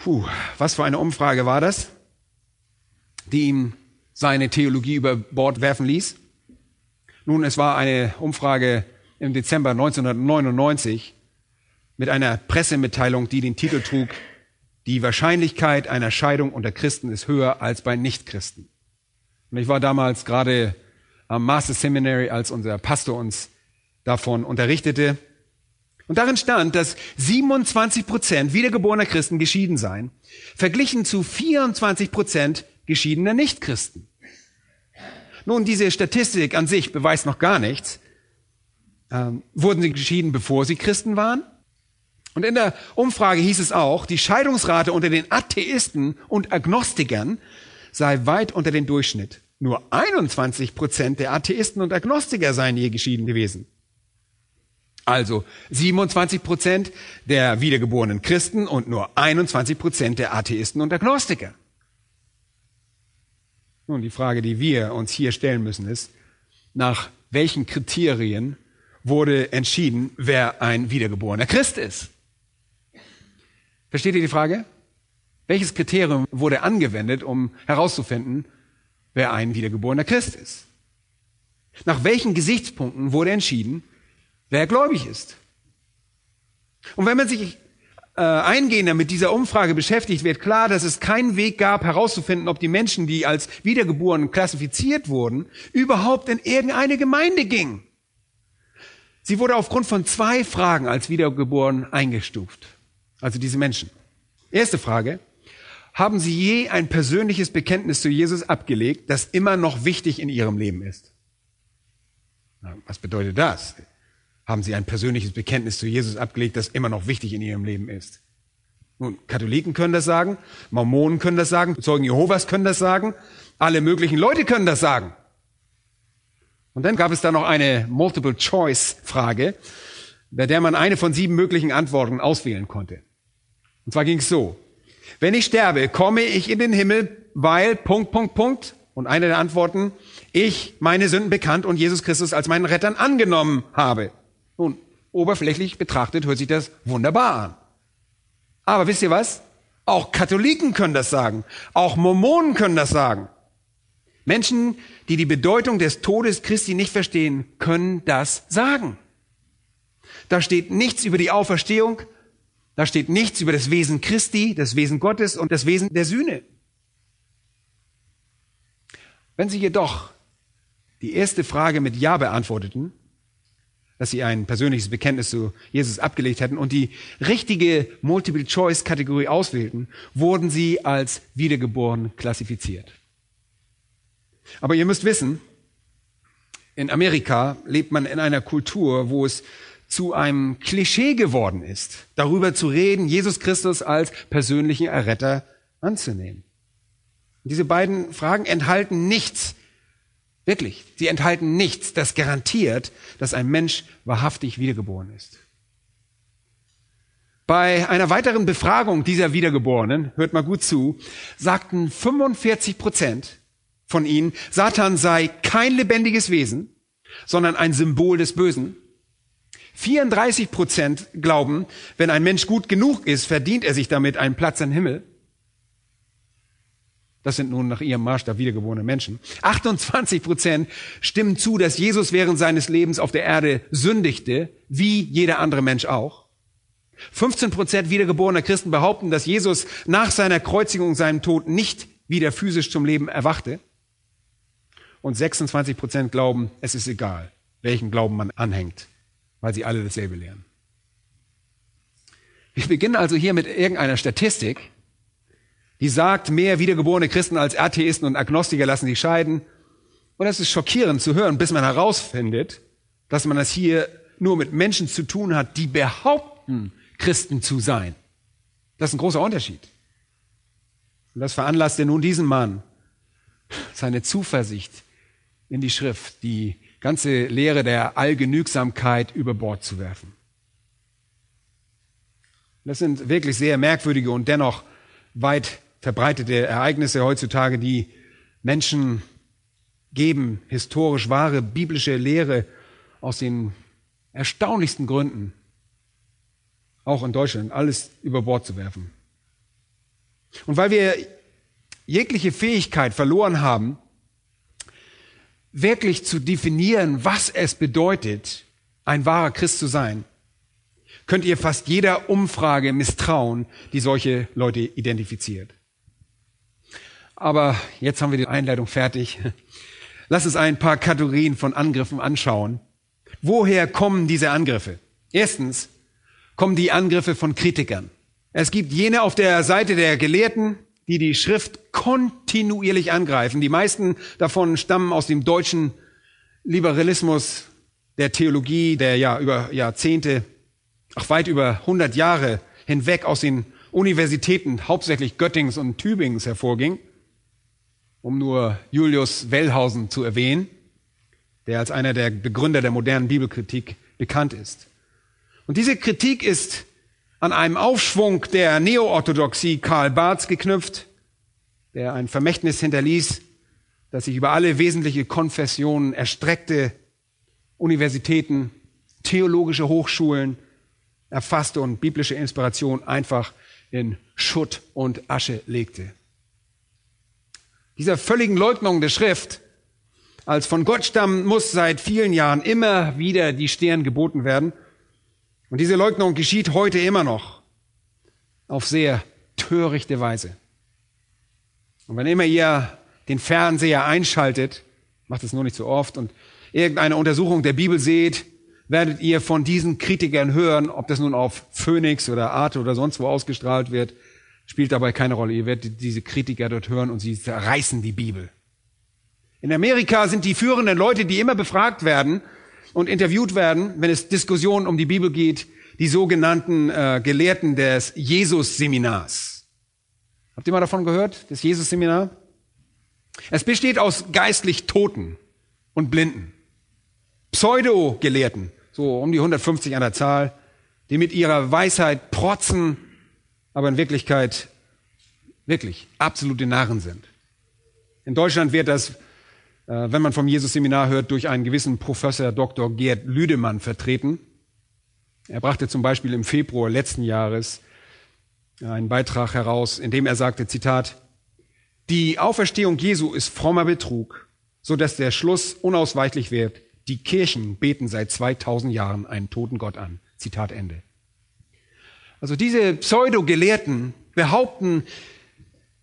Puh, was für eine Umfrage war das, die ihm seine Theologie über Bord werfen ließ? Nun, es war eine Umfrage im Dezember 1999 mit einer Pressemitteilung, die den Titel trug, die Wahrscheinlichkeit einer Scheidung unter Christen ist höher als bei Nichtchristen. Und ich war damals gerade am Master Seminary, als unser Pastor uns davon unterrichtete. Und darin stand, dass 27 Prozent wiedergeborener Christen geschieden seien, verglichen zu 24 Prozent geschiedener Nichtchristen. Nun, diese Statistik an sich beweist noch gar nichts. Ähm, wurden sie geschieden, bevor sie Christen waren? Und in der Umfrage hieß es auch, die Scheidungsrate unter den Atheisten und Agnostikern sei weit unter dem Durchschnitt. Nur 21 Prozent der Atheisten und Agnostiker seien je geschieden gewesen. Also 27 Prozent der wiedergeborenen Christen und nur 21 Prozent der Atheisten und Agnostiker. Nun, die Frage, die wir uns hier stellen müssen, ist, nach welchen Kriterien wurde entschieden, wer ein wiedergeborener Christ ist. Versteht ihr die Frage? Welches Kriterium wurde angewendet, um herauszufinden, wer ein wiedergeborener Christ ist? Nach welchen Gesichtspunkten wurde entschieden, wer gläubig ist? Und wenn man sich äh, eingehender mit dieser Umfrage beschäftigt, wird klar, dass es keinen Weg gab, herauszufinden, ob die Menschen, die als Wiedergeboren klassifiziert wurden, überhaupt in irgendeine Gemeinde gingen. Sie wurde aufgrund von zwei Fragen als Wiedergeboren eingestuft. Also diese Menschen. Erste Frage. Haben Sie je ein persönliches Bekenntnis zu Jesus abgelegt, das immer noch wichtig in Ihrem Leben ist? Was bedeutet das? Haben sie ein persönliches Bekenntnis zu Jesus abgelegt, das immer noch wichtig in ihrem Leben ist. Nun, Katholiken können das sagen, Mormonen können das sagen, Zeugen Jehovas können das sagen, alle möglichen Leute können das sagen. Und dann gab es da noch eine Multiple-Choice-Frage, bei der man eine von sieben möglichen Antworten auswählen konnte. Und zwar ging es so. Wenn ich sterbe, komme ich in den Himmel, weil Punkt, Punkt, Punkt. Und eine der Antworten, ich meine Sünden bekannt und Jesus Christus als meinen Rettern angenommen habe. Nun, oberflächlich betrachtet hört sich das wunderbar an. Aber wisst ihr was? Auch Katholiken können das sagen. Auch Mormonen können das sagen. Menschen, die die Bedeutung des Todes Christi nicht verstehen, können das sagen. Da steht nichts über die Auferstehung, da steht nichts über das Wesen Christi, das Wesen Gottes und das Wesen der Sühne. Wenn Sie jedoch die erste Frage mit Ja beantworteten, dass sie ein persönliches Bekenntnis zu Jesus abgelegt hätten und die richtige Multiple-Choice-Kategorie auswählten, wurden sie als wiedergeboren klassifiziert. Aber ihr müsst wissen, in Amerika lebt man in einer Kultur, wo es zu einem Klischee geworden ist, darüber zu reden, Jesus Christus als persönlichen Erretter anzunehmen. Diese beiden Fragen enthalten nichts Wirklich, sie enthalten nichts, das garantiert, dass ein Mensch wahrhaftig wiedergeboren ist. Bei einer weiteren Befragung dieser Wiedergeborenen, hört mal gut zu, sagten 45 Prozent von ihnen, Satan sei kein lebendiges Wesen, sondern ein Symbol des Bösen. 34 Prozent glauben, wenn ein Mensch gut genug ist, verdient er sich damit einen Platz im Himmel. Das sind nun nach ihrem Maßstab wiedergeborene Menschen. 28 Prozent stimmen zu, dass Jesus während seines Lebens auf der Erde sündigte, wie jeder andere Mensch auch. 15 Prozent wiedergeborener Christen behaupten, dass Jesus nach seiner Kreuzigung seinem Tod nicht wieder physisch zum Leben erwachte. Und 26 Prozent glauben, es ist egal, welchen Glauben man anhängt, weil sie alle dasselbe lehren. Wir beginnen also hier mit irgendeiner Statistik, die sagt, mehr wiedergeborene Christen als Atheisten und Agnostiker lassen sich scheiden. Und das ist schockierend zu hören, bis man herausfindet, dass man das hier nur mit Menschen zu tun hat, die behaupten, Christen zu sein. Das ist ein großer Unterschied. Und das veranlasste nun diesen Mann, seine Zuversicht in die Schrift, die ganze Lehre der Allgenügsamkeit über Bord zu werfen. Das sind wirklich sehr merkwürdige und dennoch weit verbreitete Ereignisse heutzutage, die Menschen geben historisch wahre biblische Lehre aus den erstaunlichsten Gründen, auch in Deutschland, alles über Bord zu werfen. Und weil wir jegliche Fähigkeit verloren haben, wirklich zu definieren, was es bedeutet, ein wahrer Christ zu sein, könnt ihr fast jeder Umfrage misstrauen, die solche Leute identifiziert. Aber jetzt haben wir die Einleitung fertig. Lass uns ein paar Kategorien von Angriffen anschauen. Woher kommen diese Angriffe? Erstens kommen die Angriffe von Kritikern. Es gibt jene auf der Seite der Gelehrten, die die Schrift kontinuierlich angreifen. Die meisten davon stammen aus dem deutschen Liberalismus der Theologie, der ja über Jahrzehnte, ach weit über 100 Jahre hinweg aus den Universitäten, hauptsächlich Göttings und Tübingens hervorging um nur Julius Wellhausen zu erwähnen, der als einer der Begründer der modernen Bibelkritik bekannt ist. Und diese Kritik ist an einem Aufschwung der Neoorthodoxie Karl Barths geknüpft, der ein Vermächtnis hinterließ, das sich über alle wesentliche Konfessionen erstreckte, Universitäten theologische Hochschulen erfasste und biblische Inspiration einfach in Schutt und Asche legte. Dieser völligen Leugnung der Schrift als von Gott stammen muss seit vielen Jahren immer wieder die Stirn geboten werden. Und diese Leugnung geschieht heute immer noch auf sehr törichte Weise. Und wenn immer ihr den Fernseher einschaltet, macht es nur nicht so oft, und irgendeine Untersuchung der Bibel seht, werdet ihr von diesen Kritikern hören, ob das nun auf Phoenix oder Arte oder sonst wo ausgestrahlt wird, spielt dabei keine Rolle. Ihr werdet diese Kritiker dort hören und sie zerreißen die Bibel. In Amerika sind die führenden Leute, die immer befragt werden und interviewt werden, wenn es Diskussionen um die Bibel geht, die sogenannten äh, Gelehrten des Jesus-Seminars. Habt ihr mal davon gehört, das Jesus-Seminar? Es besteht aus geistlich Toten und Blinden, Pseudo-Gelehrten, so um die 150 an der Zahl, die mit ihrer Weisheit protzen, aber in Wirklichkeit wirklich absolute Narren sind. In Deutschland wird das, äh, wenn man vom Jesus-Seminar hört, durch einen gewissen Professor Dr. Gerd Lüdemann vertreten. Er brachte zum Beispiel im Februar letzten Jahres einen Beitrag heraus, in dem er sagte, Zitat, die Auferstehung Jesu ist frommer Betrug, so dass der Schluss unausweichlich wird. Die Kirchen beten seit 2000 Jahren einen toten Gott an. Zitat Ende. Also diese Pseudo-Gelehrten behaupten,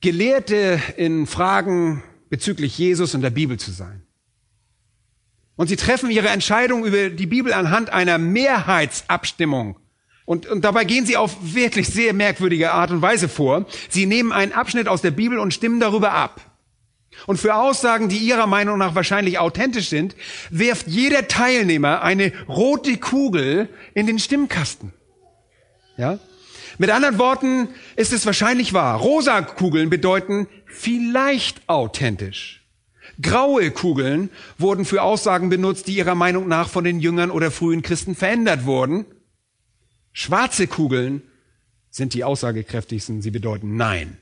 Gelehrte in Fragen bezüglich Jesus und der Bibel zu sein. Und sie treffen ihre Entscheidung über die Bibel anhand einer Mehrheitsabstimmung. Und, und dabei gehen sie auf wirklich sehr merkwürdige Art und Weise vor. Sie nehmen einen Abschnitt aus der Bibel und stimmen darüber ab. Und für Aussagen, die ihrer Meinung nach wahrscheinlich authentisch sind, wirft jeder Teilnehmer eine rote Kugel in den Stimmkasten. Ja? Mit anderen Worten ist es wahrscheinlich wahr. Rosa Kugeln bedeuten vielleicht authentisch. Graue Kugeln wurden für Aussagen benutzt, die ihrer Meinung nach von den Jüngern oder frühen Christen verändert wurden. Schwarze Kugeln sind die aussagekräftigsten. Sie bedeuten Nein.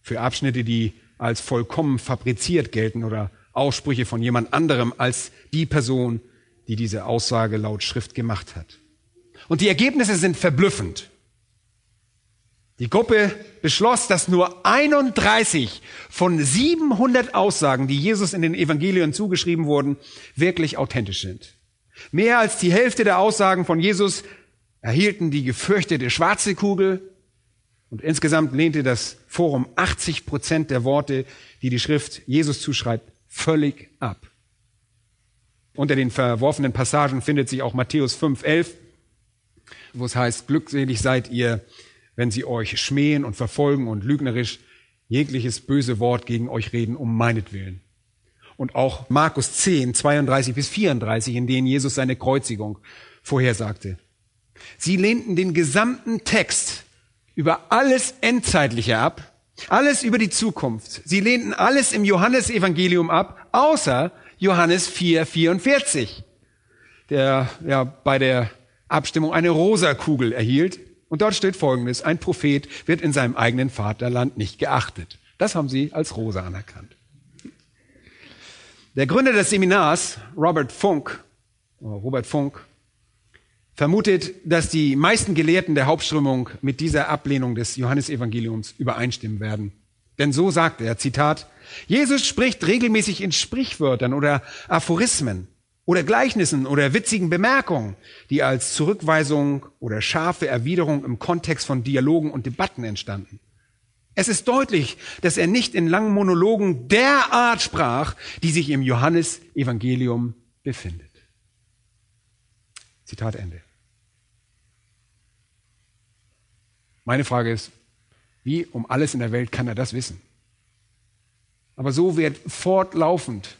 Für Abschnitte, die als vollkommen fabriziert gelten oder Aussprüche von jemand anderem als die Person, die diese Aussage laut Schrift gemacht hat. Und die Ergebnisse sind verblüffend. Die Gruppe beschloss, dass nur 31 von 700 Aussagen, die Jesus in den Evangelien zugeschrieben wurden, wirklich authentisch sind. Mehr als die Hälfte der Aussagen von Jesus erhielten die gefürchtete schwarze Kugel und insgesamt lehnte das Forum 80 Prozent der Worte, die die Schrift Jesus zuschreibt, völlig ab. Unter den verworfenen Passagen findet sich auch Matthäus 5, 11, wo es heißt, glückselig seid ihr, wenn sie euch schmähen und verfolgen und lügnerisch jegliches böse Wort gegen euch reden um meinetwillen. Und auch Markus 10, 32 bis 34, in denen Jesus seine Kreuzigung vorhersagte. Sie lehnten den gesamten Text über alles Endzeitliche ab, alles über die Zukunft. Sie lehnten alles im Johannesevangelium ab, außer Johannes 4, 44, der ja bei der Abstimmung eine rosa Kugel erhielt, und dort steht Folgendes, ein Prophet wird in seinem eigenen Vaterland nicht geachtet. Das haben sie als Rosa anerkannt. Der Gründer des Seminars, Robert Funk, Robert Funk, vermutet, dass die meisten Gelehrten der Hauptströmung mit dieser Ablehnung des Johannesevangeliums übereinstimmen werden. Denn so sagt er, Zitat, Jesus spricht regelmäßig in Sprichwörtern oder Aphorismen oder Gleichnissen oder witzigen Bemerkungen, die als Zurückweisung oder scharfe Erwiderung im Kontext von Dialogen und Debatten entstanden. Es ist deutlich, dass er nicht in langen Monologen der Art sprach, die sich im Johannesevangelium befindet. Zitat Ende. Meine Frage ist, wie um alles in der Welt kann er das wissen? Aber so wird fortlaufend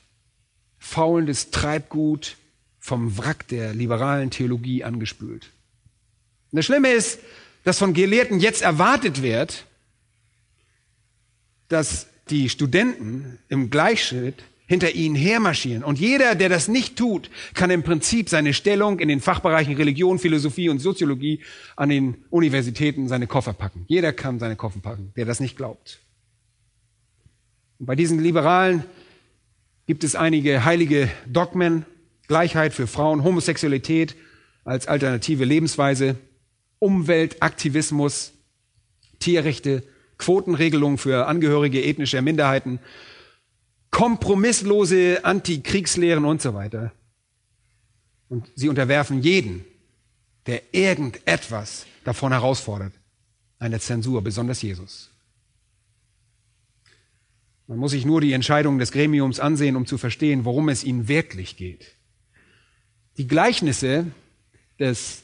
faulendes Treibgut vom Wrack der liberalen Theologie angespült. Und das Schlimme ist, dass von Gelehrten jetzt erwartet wird, dass die Studenten im Gleichschritt hinter ihnen hermarschieren. Und jeder, der das nicht tut, kann im Prinzip seine Stellung in den Fachbereichen Religion, Philosophie und Soziologie an den Universitäten seine Koffer packen. Jeder kann seine Koffer packen, der das nicht glaubt. Und bei diesen liberalen gibt es einige heilige Dogmen, Gleichheit für Frauen, Homosexualität als alternative Lebensweise, Umweltaktivismus, Tierrechte, Quotenregelungen für Angehörige ethnischer Minderheiten, kompromisslose Antikriegslehren und so weiter. Und sie unterwerfen jeden, der irgendetwas davon herausfordert, eine Zensur, besonders Jesus. Man muss sich nur die Entscheidungen des Gremiums ansehen, um zu verstehen, worum es ihnen wirklich geht. Die Gleichnisse des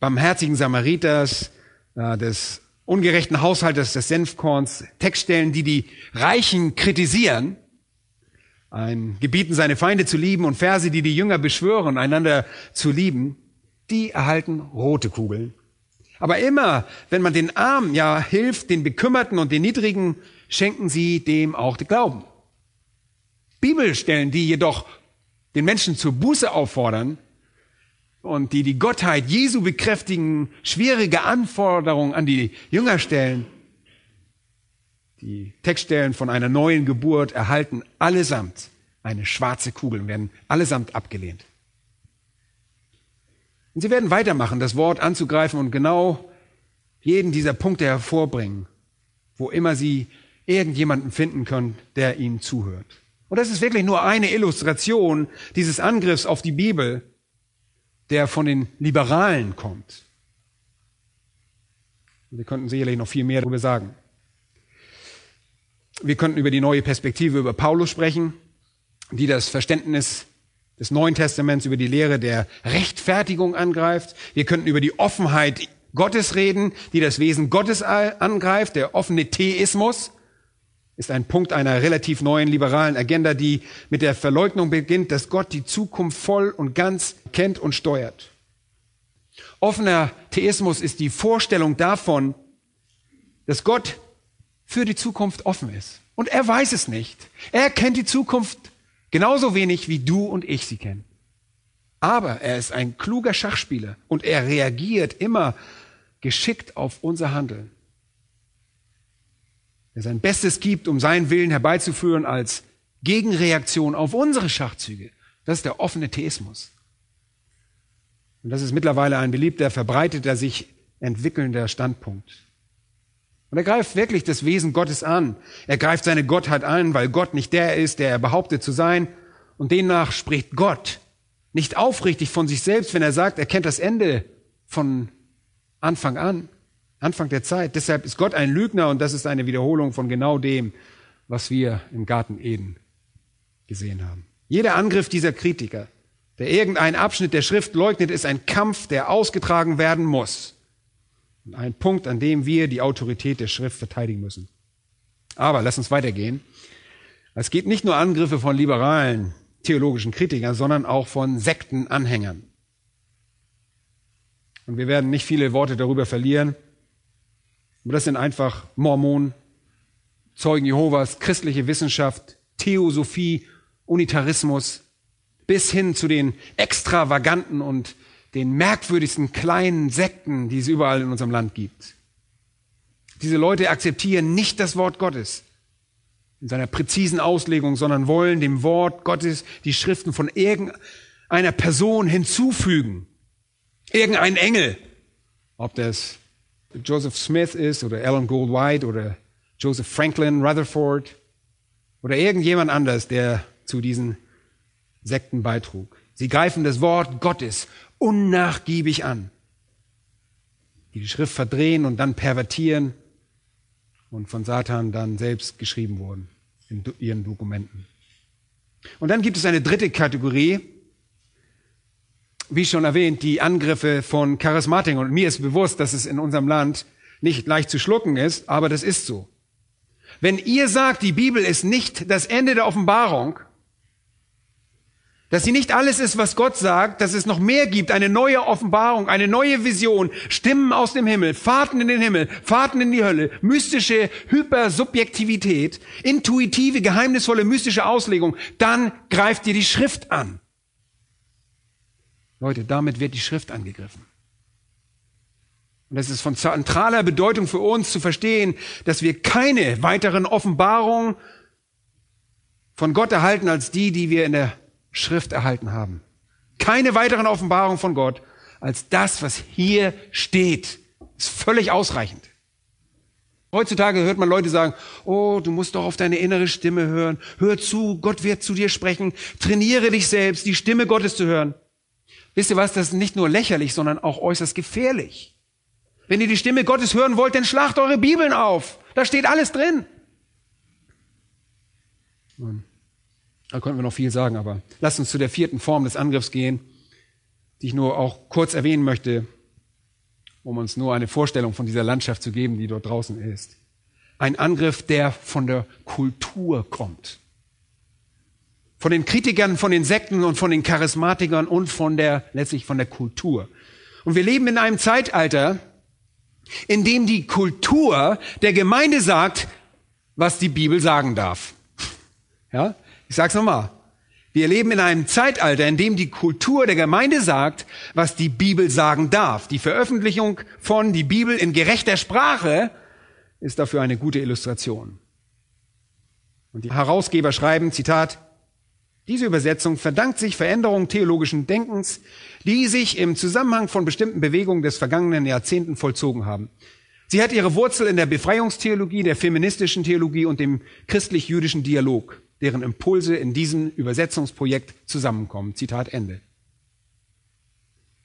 barmherzigen Samariters, äh, des ungerechten Haushalters des Senfkorns, Textstellen, die die Reichen kritisieren, ein Gebieten, seine Feinde zu lieben und Verse, die die Jünger beschwören, einander zu lieben, die erhalten rote Kugeln. Aber immer, wenn man den Armen ja hilft, den Bekümmerten und den Niedrigen, schenken sie dem auch den Glauben. Bibelstellen, die jedoch den Menschen zur Buße auffordern und die die Gottheit Jesu bekräftigen, schwierige Anforderungen an die Jünger stellen, die Textstellen von einer neuen Geburt erhalten allesamt eine schwarze Kugel und werden allesamt abgelehnt. Und sie werden weitermachen, das Wort anzugreifen und genau jeden dieser Punkte hervorbringen, wo immer sie irgendjemanden finden können, der ihnen zuhört. Und das ist wirklich nur eine Illustration dieses Angriffs auf die Bibel, der von den Liberalen kommt. Wir könnten sicherlich noch viel mehr darüber sagen. Wir könnten über die neue Perspektive über Paulus sprechen, die das Verständnis des Neuen Testaments über die Lehre der Rechtfertigung angreift. Wir könnten über die Offenheit Gottes reden, die das Wesen Gottes angreift, der offene Theismus ist ein Punkt einer relativ neuen liberalen Agenda, die mit der Verleugnung beginnt, dass Gott die Zukunft voll und ganz kennt und steuert. Offener Theismus ist die Vorstellung davon, dass Gott für die Zukunft offen ist. Und er weiß es nicht. Er kennt die Zukunft genauso wenig, wie du und ich sie kennen. Aber er ist ein kluger Schachspieler und er reagiert immer geschickt auf unser Handeln der sein Bestes gibt, um seinen Willen herbeizuführen als Gegenreaktion auf unsere Schachzüge. Das ist der offene Theismus. Und das ist mittlerweile ein beliebter, verbreiteter, sich entwickelnder Standpunkt. Und er greift wirklich das Wesen Gottes an. Er greift seine Gottheit an, weil Gott nicht der ist, der er behauptet zu sein. Und demnach spricht Gott nicht aufrichtig von sich selbst, wenn er sagt, er kennt das Ende von Anfang an. Anfang der Zeit. Deshalb ist Gott ein Lügner und das ist eine Wiederholung von genau dem, was wir im Garten Eden gesehen haben. Jeder Angriff dieser Kritiker, der irgendeinen Abschnitt der Schrift leugnet, ist ein Kampf, der ausgetragen werden muss. Und ein Punkt, an dem wir die Autorität der Schrift verteidigen müssen. Aber lass uns weitergehen. Es geht nicht nur Angriffe von liberalen theologischen Kritikern, sondern auch von Sektenanhängern. Und wir werden nicht viele Worte darüber verlieren. Aber das sind einfach Mormonen, Zeugen Jehovas, christliche Wissenschaft, Theosophie, Unitarismus, bis hin zu den extravaganten und den merkwürdigsten kleinen Sekten, die es überall in unserem Land gibt. Diese Leute akzeptieren nicht das Wort Gottes in seiner präzisen Auslegung, sondern wollen dem Wort Gottes die Schriften von irgendeiner Person hinzufügen. Irgendein Engel, ob das Joseph Smith ist oder Alan Gould White oder Joseph Franklin Rutherford oder irgendjemand anders, der zu diesen Sekten beitrug. Sie greifen das Wort Gottes unnachgiebig an, die die Schrift verdrehen und dann pervertieren und von Satan dann selbst geschrieben wurden in ihren Dokumenten. Und dann gibt es eine dritte Kategorie, wie schon erwähnt, die Angriffe von Charismatikern. Und mir ist bewusst, dass es in unserem Land nicht leicht zu schlucken ist, aber das ist so. Wenn ihr sagt, die Bibel ist nicht das Ende der Offenbarung, dass sie nicht alles ist, was Gott sagt, dass es noch mehr gibt, eine neue Offenbarung, eine neue Vision, Stimmen aus dem Himmel, Fahrten in den Himmel, Fahrten in die Hölle, mystische Hypersubjektivität, intuitive, geheimnisvolle, mystische Auslegung, dann greift ihr die Schrift an. Leute, damit wird die Schrift angegriffen. Und es ist von zentraler Bedeutung für uns zu verstehen, dass wir keine weiteren Offenbarungen von Gott erhalten als die, die wir in der Schrift erhalten haben. Keine weiteren Offenbarungen von Gott als das, was hier steht. Ist völlig ausreichend. Heutzutage hört man Leute sagen, oh, du musst doch auf deine innere Stimme hören. Hör zu, Gott wird zu dir sprechen. Trainiere dich selbst, die Stimme Gottes zu hören. Wisst ihr was, das ist nicht nur lächerlich, sondern auch äußerst gefährlich. Wenn ihr die Stimme Gottes hören wollt, dann schlagt eure Bibeln auf. Da steht alles drin. Da könnten wir noch viel sagen, aber lasst uns zu der vierten Form des Angriffs gehen, die ich nur auch kurz erwähnen möchte, um uns nur eine Vorstellung von dieser Landschaft zu geben, die dort draußen ist. Ein Angriff, der von der Kultur kommt. Von den Kritikern, von den Sekten und von den Charismatikern und von der, letztlich von der Kultur. Und wir leben in einem Zeitalter, in dem die Kultur der Gemeinde sagt, was die Bibel sagen darf. Ja? Ich sag's nochmal. Wir leben in einem Zeitalter, in dem die Kultur der Gemeinde sagt, was die Bibel sagen darf. Die Veröffentlichung von die Bibel in gerechter Sprache ist dafür eine gute Illustration. Und die Herausgeber schreiben, Zitat, diese Übersetzung verdankt sich Veränderungen theologischen Denkens, die sich im Zusammenhang von bestimmten Bewegungen des vergangenen Jahrzehnten vollzogen haben. Sie hat ihre Wurzel in der Befreiungstheologie, der feministischen Theologie und dem christlich-jüdischen Dialog deren Impulse in diesem Übersetzungsprojekt zusammenkommen. Zitat Ende.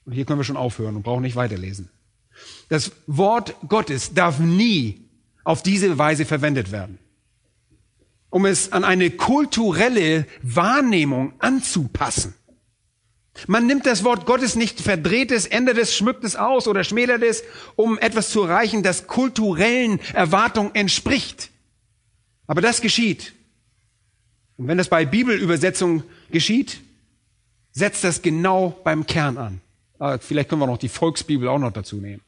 Und hier können wir schon aufhören und brauchen nicht weiterlesen. Das Wort Gottes darf nie auf diese Weise verwendet werden, um es an eine kulturelle Wahrnehmung anzupassen. Man nimmt das Wort Gottes nicht verdreht es, ändert es, schmückt es aus oder schmälert es, um etwas zu erreichen, das kulturellen Erwartungen entspricht. Aber das geschieht, und wenn das bei Bibelübersetzung geschieht, setzt das genau beim Kern an. Ah, vielleicht können wir noch die Volksbibel auch noch dazu nehmen.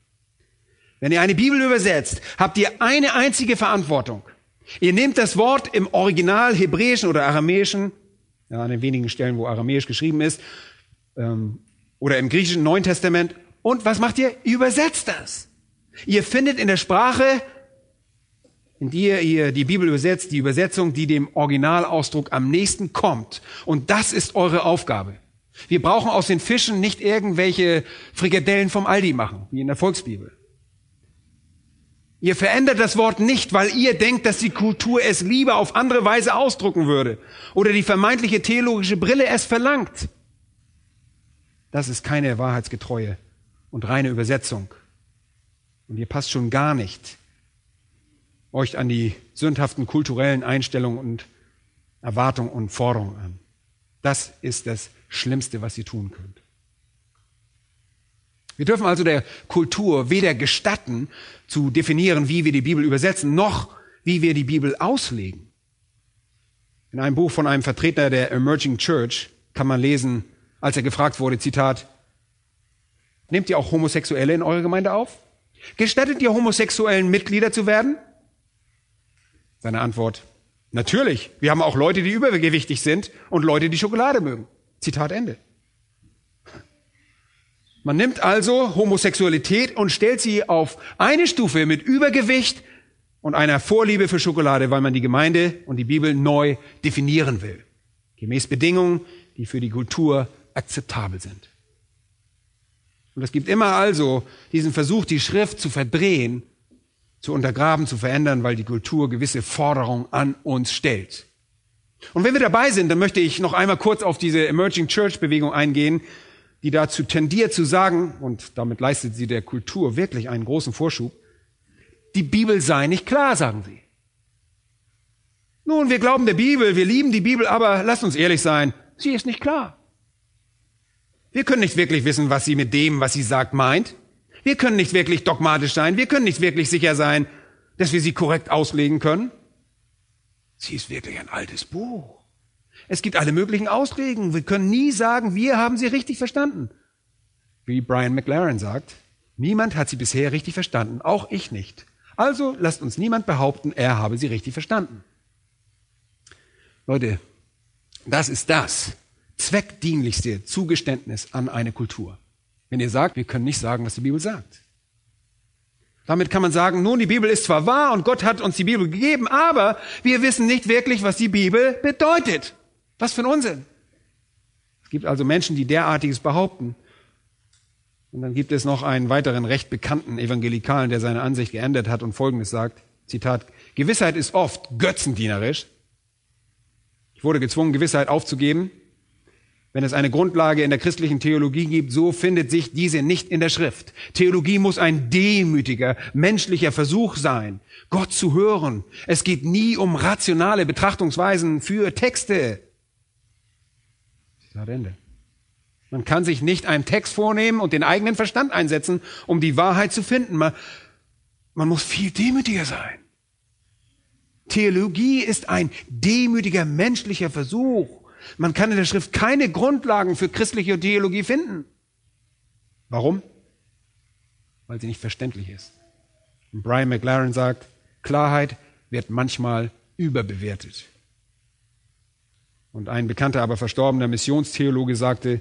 Wenn ihr eine Bibel übersetzt, habt ihr eine einzige Verantwortung. Ihr nehmt das Wort im Original Hebräischen oder Aramäischen, ja, an den wenigen Stellen, wo Aramäisch geschrieben ist, ähm, oder im griechischen Neuen Testament, und was macht ihr? Ihr übersetzt das. Ihr findet in der Sprache in der ihr die Bibel übersetzt, die Übersetzung, die dem Originalausdruck am nächsten kommt. Und das ist eure Aufgabe. Wir brauchen aus den Fischen nicht irgendwelche Frikadellen vom Aldi machen, wie in der Volksbibel. Ihr verändert das Wort nicht, weil ihr denkt, dass die Kultur es lieber auf andere Weise ausdrucken würde oder die vermeintliche theologische Brille es verlangt. Das ist keine wahrheitsgetreue und reine Übersetzung. Und ihr passt schon gar nicht euch an die sündhaften kulturellen Einstellungen und Erwartungen und Forderungen an. Das ist das Schlimmste, was ihr tun könnt. Wir dürfen also der Kultur weder gestatten, zu definieren, wie wir die Bibel übersetzen, noch wie wir die Bibel auslegen. In einem Buch von einem Vertreter der Emerging Church kann man lesen, als er gefragt wurde, Zitat, Nehmt ihr auch Homosexuelle in eure Gemeinde auf? Gestattet ihr Homosexuellen Mitglieder zu werden? Seine Antwort, natürlich, wir haben auch Leute, die übergewichtig sind und Leute, die Schokolade mögen. Zitat Ende. Man nimmt also Homosexualität und stellt sie auf eine Stufe mit Übergewicht und einer Vorliebe für Schokolade, weil man die Gemeinde und die Bibel neu definieren will. Gemäß Bedingungen, die für die Kultur akzeptabel sind. Und es gibt immer also diesen Versuch, die Schrift zu verdrehen zu untergraben, zu verändern, weil die Kultur gewisse Forderungen an uns stellt. Und wenn wir dabei sind, dann möchte ich noch einmal kurz auf diese Emerging Church Bewegung eingehen, die dazu tendiert zu sagen, und damit leistet sie der Kultur wirklich einen großen Vorschub, die Bibel sei nicht klar, sagen sie. Nun, wir glauben der Bibel, wir lieben die Bibel, aber lasst uns ehrlich sein, sie ist nicht klar. Wir können nicht wirklich wissen, was sie mit dem, was sie sagt, meint. Wir können nicht wirklich dogmatisch sein. Wir können nicht wirklich sicher sein, dass wir sie korrekt auslegen können. Sie ist wirklich ein altes Buch. Es gibt alle möglichen Auslegen. Wir können nie sagen, wir haben sie richtig verstanden. Wie Brian McLaren sagt, niemand hat sie bisher richtig verstanden, auch ich nicht. Also lasst uns niemand behaupten, er habe sie richtig verstanden. Leute, das ist das zweckdienlichste Zugeständnis an eine Kultur. Wenn ihr sagt, wir können nicht sagen, was die Bibel sagt. Damit kann man sagen, nun, die Bibel ist zwar wahr und Gott hat uns die Bibel gegeben, aber wir wissen nicht wirklich, was die Bibel bedeutet. Was für ein Unsinn. Es gibt also Menschen, die derartiges behaupten. Und dann gibt es noch einen weiteren recht bekannten Evangelikalen, der seine Ansicht geändert hat und Folgendes sagt. Zitat, Gewissheit ist oft götzendienerisch. Ich wurde gezwungen, Gewissheit aufzugeben. Wenn es eine Grundlage in der christlichen Theologie gibt, so findet sich diese nicht in der Schrift. Theologie muss ein demütiger, menschlicher Versuch sein, Gott zu hören. Es geht nie um rationale Betrachtungsweisen für Texte. Zitat Ende. Man kann sich nicht einen Text vornehmen und den eigenen Verstand einsetzen, um die Wahrheit zu finden. Man, man muss viel demütiger sein. Theologie ist ein demütiger menschlicher Versuch. Man kann in der Schrift keine Grundlagen für christliche Theologie finden. Warum? Weil sie nicht verständlich ist. Und Brian McLaren sagt, Klarheit wird manchmal überbewertet. Und ein bekannter, aber verstorbener Missionstheologe sagte,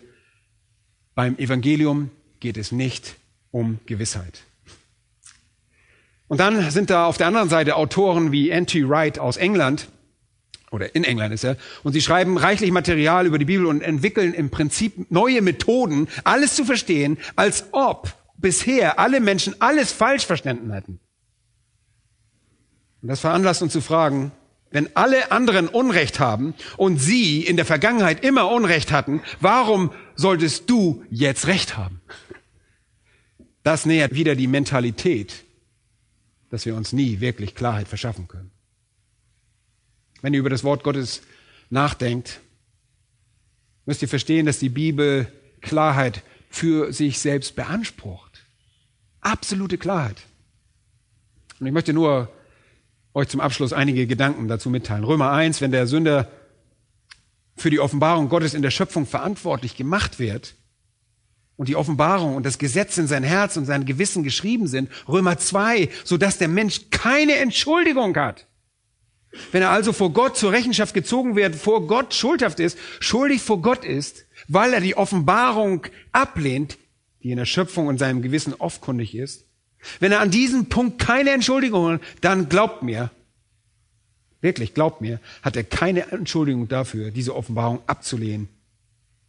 beim Evangelium geht es nicht um Gewissheit. Und dann sind da auf der anderen Seite Autoren wie N.T. Wright aus England, oder in England ist er, und sie schreiben reichlich Material über die Bibel und entwickeln im Prinzip neue Methoden, alles zu verstehen, als ob bisher alle Menschen alles falsch verstanden hätten. Und das veranlasst uns zu fragen, wenn alle anderen Unrecht haben und sie in der Vergangenheit immer Unrecht hatten, warum solltest du jetzt Recht haben? Das nähert wieder die Mentalität, dass wir uns nie wirklich Klarheit verschaffen können. Wenn ihr über das Wort Gottes nachdenkt, müsst ihr verstehen, dass die Bibel Klarheit für sich selbst beansprucht. Absolute Klarheit. Und ich möchte nur euch zum Abschluss einige Gedanken dazu mitteilen. Römer 1, wenn der Sünder für die Offenbarung Gottes in der Schöpfung verantwortlich gemacht wird und die Offenbarung und das Gesetz in sein Herz und sein Gewissen geschrieben sind, Römer 2, so dass der Mensch keine Entschuldigung hat. Wenn er also vor Gott zur Rechenschaft gezogen wird, vor Gott schuldhaft ist, schuldig vor Gott ist, weil er die Offenbarung ablehnt, die in der Schöpfung und seinem Gewissen offenkundig ist, wenn er an diesem Punkt keine Entschuldigung hat, dann glaubt mir, wirklich glaubt mir, hat er keine Entschuldigung dafür, diese Offenbarung abzulehnen,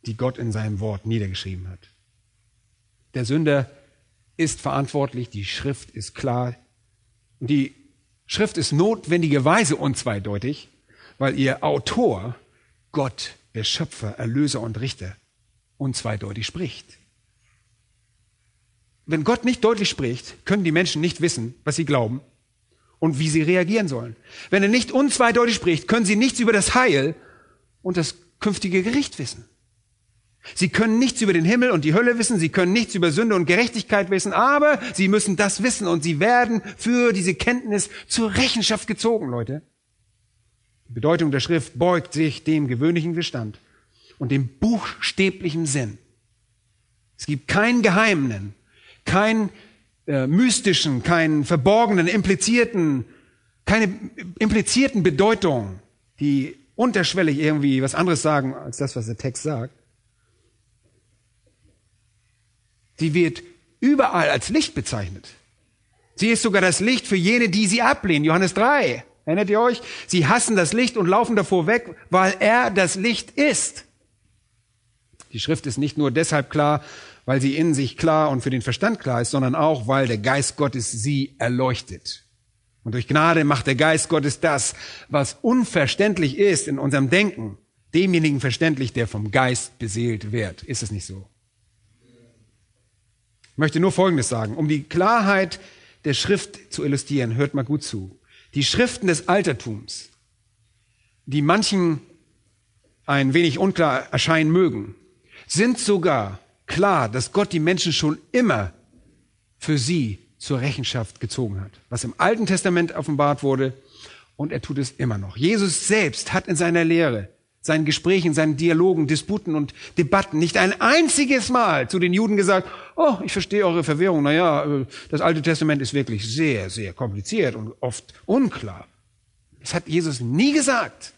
die Gott in seinem Wort niedergeschrieben hat. Der Sünder ist verantwortlich, die Schrift ist klar. Und die Schrift ist notwendigerweise unzweideutig, weil ihr Autor, Gott, der Schöpfer, Erlöser und Richter, unzweideutig spricht. Wenn Gott nicht deutlich spricht, können die Menschen nicht wissen, was sie glauben und wie sie reagieren sollen. Wenn er nicht unzweideutig spricht, können sie nichts über das Heil und das künftige Gericht wissen. Sie können nichts über den Himmel und die Hölle wissen, sie können nichts über Sünde und Gerechtigkeit wissen, aber sie müssen das wissen und sie werden für diese Kenntnis zur Rechenschaft gezogen, Leute. Die Bedeutung der Schrift beugt sich dem gewöhnlichen Bestand und dem buchstäblichen Sinn. Es gibt keinen geheimen, keinen äh, mystischen, keinen verborgenen, implizierten, keine implizierten Bedeutung, die unterschwellig irgendwie was anderes sagen als das, was der Text sagt. Sie wird überall als Licht bezeichnet. Sie ist sogar das Licht für jene, die sie ablehnen. Johannes 3. Erinnert ihr euch? Sie hassen das Licht und laufen davor weg, weil er das Licht ist. Die Schrift ist nicht nur deshalb klar, weil sie in sich klar und für den Verstand klar ist, sondern auch, weil der Geist Gottes sie erleuchtet. Und durch Gnade macht der Geist Gottes das, was unverständlich ist in unserem Denken, demjenigen verständlich, der vom Geist beseelt wird. Ist es nicht so? Ich möchte nur Folgendes sagen, um die Klarheit der Schrift zu illustrieren, hört mal gut zu. Die Schriften des Altertums, die manchen ein wenig unklar erscheinen mögen, sind sogar klar, dass Gott die Menschen schon immer für sie zur Rechenschaft gezogen hat. Was im Alten Testament offenbart wurde und er tut es immer noch. Jesus selbst hat in seiner Lehre, seinen Gesprächen, seinen Dialogen, Disputen und Debatten nicht ein einziges Mal zu den Juden gesagt, oh, ich verstehe eure Verwirrung. Naja, äh, das Alte Testament ist wirklich sehr, sehr kompliziert und oft unklar. Das hat Jesus nie gesagt.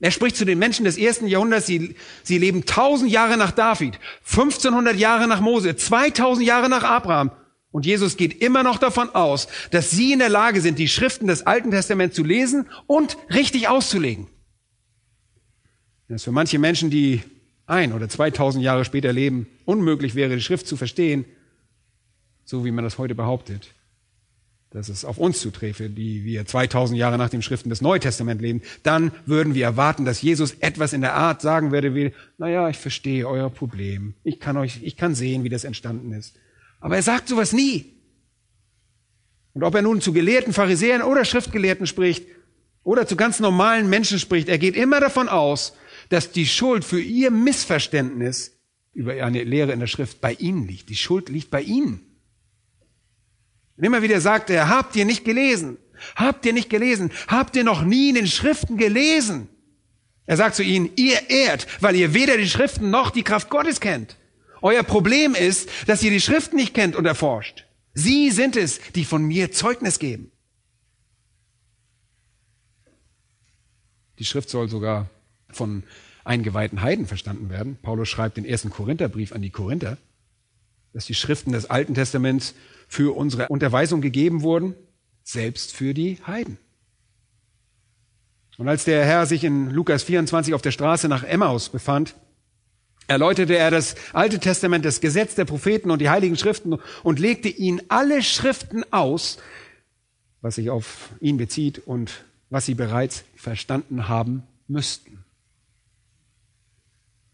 Er spricht zu den Menschen des ersten Jahrhunderts, sie, sie leben tausend Jahre nach David, 1500 Jahre nach Mose, 2000 Jahre nach Abraham. Und Jesus geht immer noch davon aus, dass sie in der Lage sind, die Schriften des Alten Testaments zu lesen und richtig auszulegen. Das für manche Menschen, die ein oder 2000 Jahre später leben, unmöglich wäre, die Schrift zu verstehen, so wie man das heute behauptet, dass es auf uns zuträfe, die wir 2000 Jahre nach den Schriften des Neuen Testament leben, dann würden wir erwarten, dass Jesus etwas in der Art sagen werde wie, naja, ich verstehe euer Problem. Ich kann euch, ich kann sehen, wie das entstanden ist. Aber er sagt sowas nie. Und ob er nun zu gelehrten Pharisäern oder Schriftgelehrten spricht oder zu ganz normalen Menschen spricht, er geht immer davon aus, dass die Schuld für ihr Missverständnis über eine Lehre in der Schrift bei ihnen liegt. Die Schuld liegt bei ihnen. Und immer wieder sagt er, habt ihr nicht gelesen? Habt ihr nicht gelesen? Habt ihr noch nie in den Schriften gelesen? Er sagt zu ihnen, ihr ehrt, weil ihr weder die Schriften noch die Kraft Gottes kennt. Euer Problem ist, dass ihr die Schriften nicht kennt und erforscht. Sie sind es, die von mir Zeugnis geben. Die Schrift soll sogar von eingeweihten Heiden verstanden werden. Paulus schreibt den ersten Korintherbrief an die Korinther, dass die Schriften des Alten Testaments für unsere Unterweisung gegeben wurden, selbst für die Heiden. Und als der Herr sich in Lukas 24 auf der Straße nach Emmaus befand, erläuterte er das Alte Testament, das Gesetz der Propheten und die Heiligen Schriften und legte ihnen alle Schriften aus, was sich auf ihn bezieht und was sie bereits verstanden haben müssten.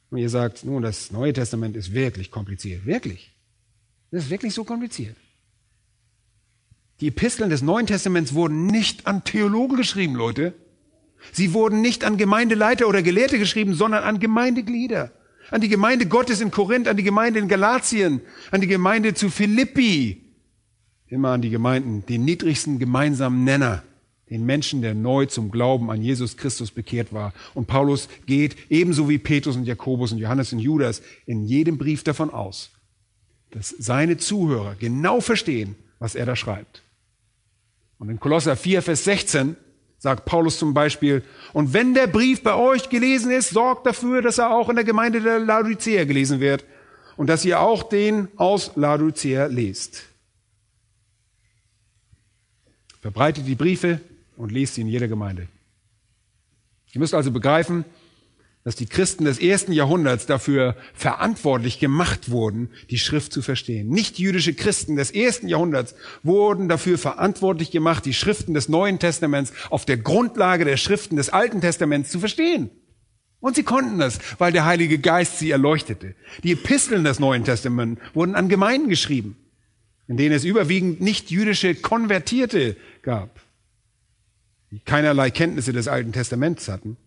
Und ihr sagt, nun, das Neue Testament ist wirklich kompliziert. Wirklich? Das ist wirklich so kompliziert. Die Episteln des Neuen Testaments wurden nicht an Theologen geschrieben, Leute. Sie wurden nicht an Gemeindeleiter oder Gelehrte geschrieben, sondern an Gemeindeglieder. An die Gemeinde Gottes in Korinth, an die Gemeinde in Galatien, an die Gemeinde zu Philippi. Immer an die Gemeinden, den niedrigsten gemeinsamen Nenner, den Menschen, der neu zum Glauben an Jesus Christus bekehrt war. Und Paulus geht ebenso wie Petrus und Jakobus und Johannes und Judas in jedem Brief davon aus, dass seine Zuhörer genau verstehen, was er da schreibt. Und in Kolosser 4, Vers 16 sagt Paulus zum Beispiel, und wenn der Brief bei euch gelesen ist, sorgt dafür, dass er auch in der Gemeinde der Laodicea gelesen wird und dass ihr auch den aus Laodicea lest. Verbreitet die Briefe und lest sie in jeder Gemeinde. Ihr müsst also begreifen, dass die Christen des ersten Jahrhunderts dafür verantwortlich gemacht wurden, die Schrift zu verstehen. Nicht jüdische Christen des ersten Jahrhunderts wurden dafür verantwortlich gemacht, die Schriften des Neuen Testaments auf der Grundlage der Schriften des Alten Testaments zu verstehen. Und sie konnten das, weil der Heilige Geist sie erleuchtete. Die Episteln des Neuen Testaments wurden an Gemeinden geschrieben, in denen es überwiegend nicht jüdische Konvertierte gab, die keinerlei Kenntnisse des Alten Testaments hatten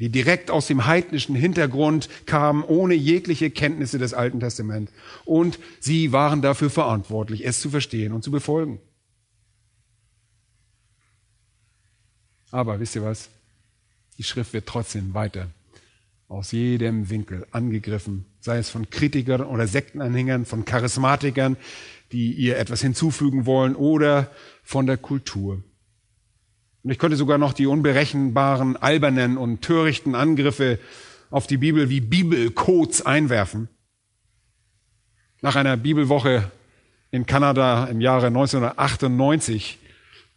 die direkt aus dem heidnischen Hintergrund kamen, ohne jegliche Kenntnisse des Alten Testaments. Und sie waren dafür verantwortlich, es zu verstehen und zu befolgen. Aber wisst ihr was? Die Schrift wird trotzdem weiter aus jedem Winkel angegriffen, sei es von Kritikern oder Sektenanhängern, von Charismatikern, die ihr etwas hinzufügen wollen, oder von der Kultur. Und ich könnte sogar noch die unberechenbaren, albernen und törichten Angriffe auf die Bibel wie Bibelcodes einwerfen. Nach einer Bibelwoche in Kanada im Jahre 1998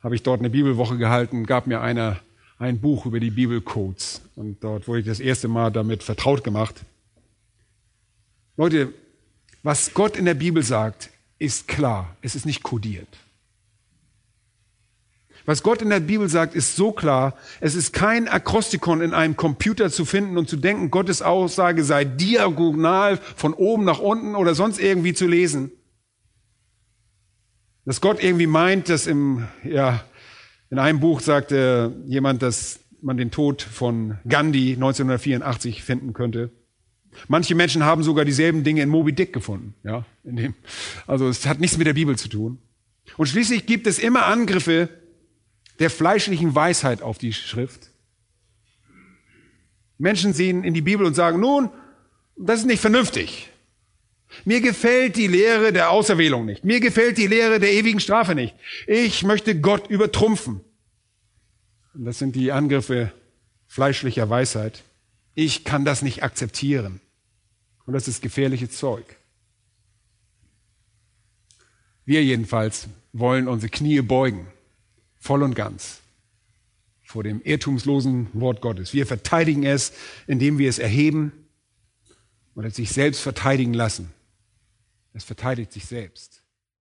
habe ich dort eine Bibelwoche gehalten, gab mir einer ein Buch über die Bibelcodes. Und dort wurde ich das erste Mal damit vertraut gemacht. Leute, was Gott in der Bibel sagt, ist klar. Es ist nicht kodiert. Was Gott in der Bibel sagt, ist so klar. Es ist kein Akrostikon in einem Computer zu finden und zu denken, Gottes Aussage sei diagonal von oben nach unten oder sonst irgendwie zu lesen. Dass Gott irgendwie meint, dass im, ja, in einem Buch sagte jemand, dass man den Tod von Gandhi 1984 finden könnte. Manche Menschen haben sogar dieselben Dinge in Moby Dick gefunden. Ja, in dem, also es hat nichts mit der Bibel zu tun. Und schließlich gibt es immer Angriffe der fleischlichen Weisheit auf die Schrift. Menschen sehen in die Bibel und sagen, nun, das ist nicht vernünftig. Mir gefällt die Lehre der Auserwählung nicht. Mir gefällt die Lehre der ewigen Strafe nicht. Ich möchte Gott übertrumpfen. Und das sind die Angriffe fleischlicher Weisheit. Ich kann das nicht akzeptieren. Und das ist gefährliches Zeug. Wir jedenfalls wollen unsere Knie beugen voll und ganz vor dem irrtumslosen Wort Gottes. Wir verteidigen es, indem wir es erheben oder sich selbst verteidigen lassen. Es verteidigt sich selbst.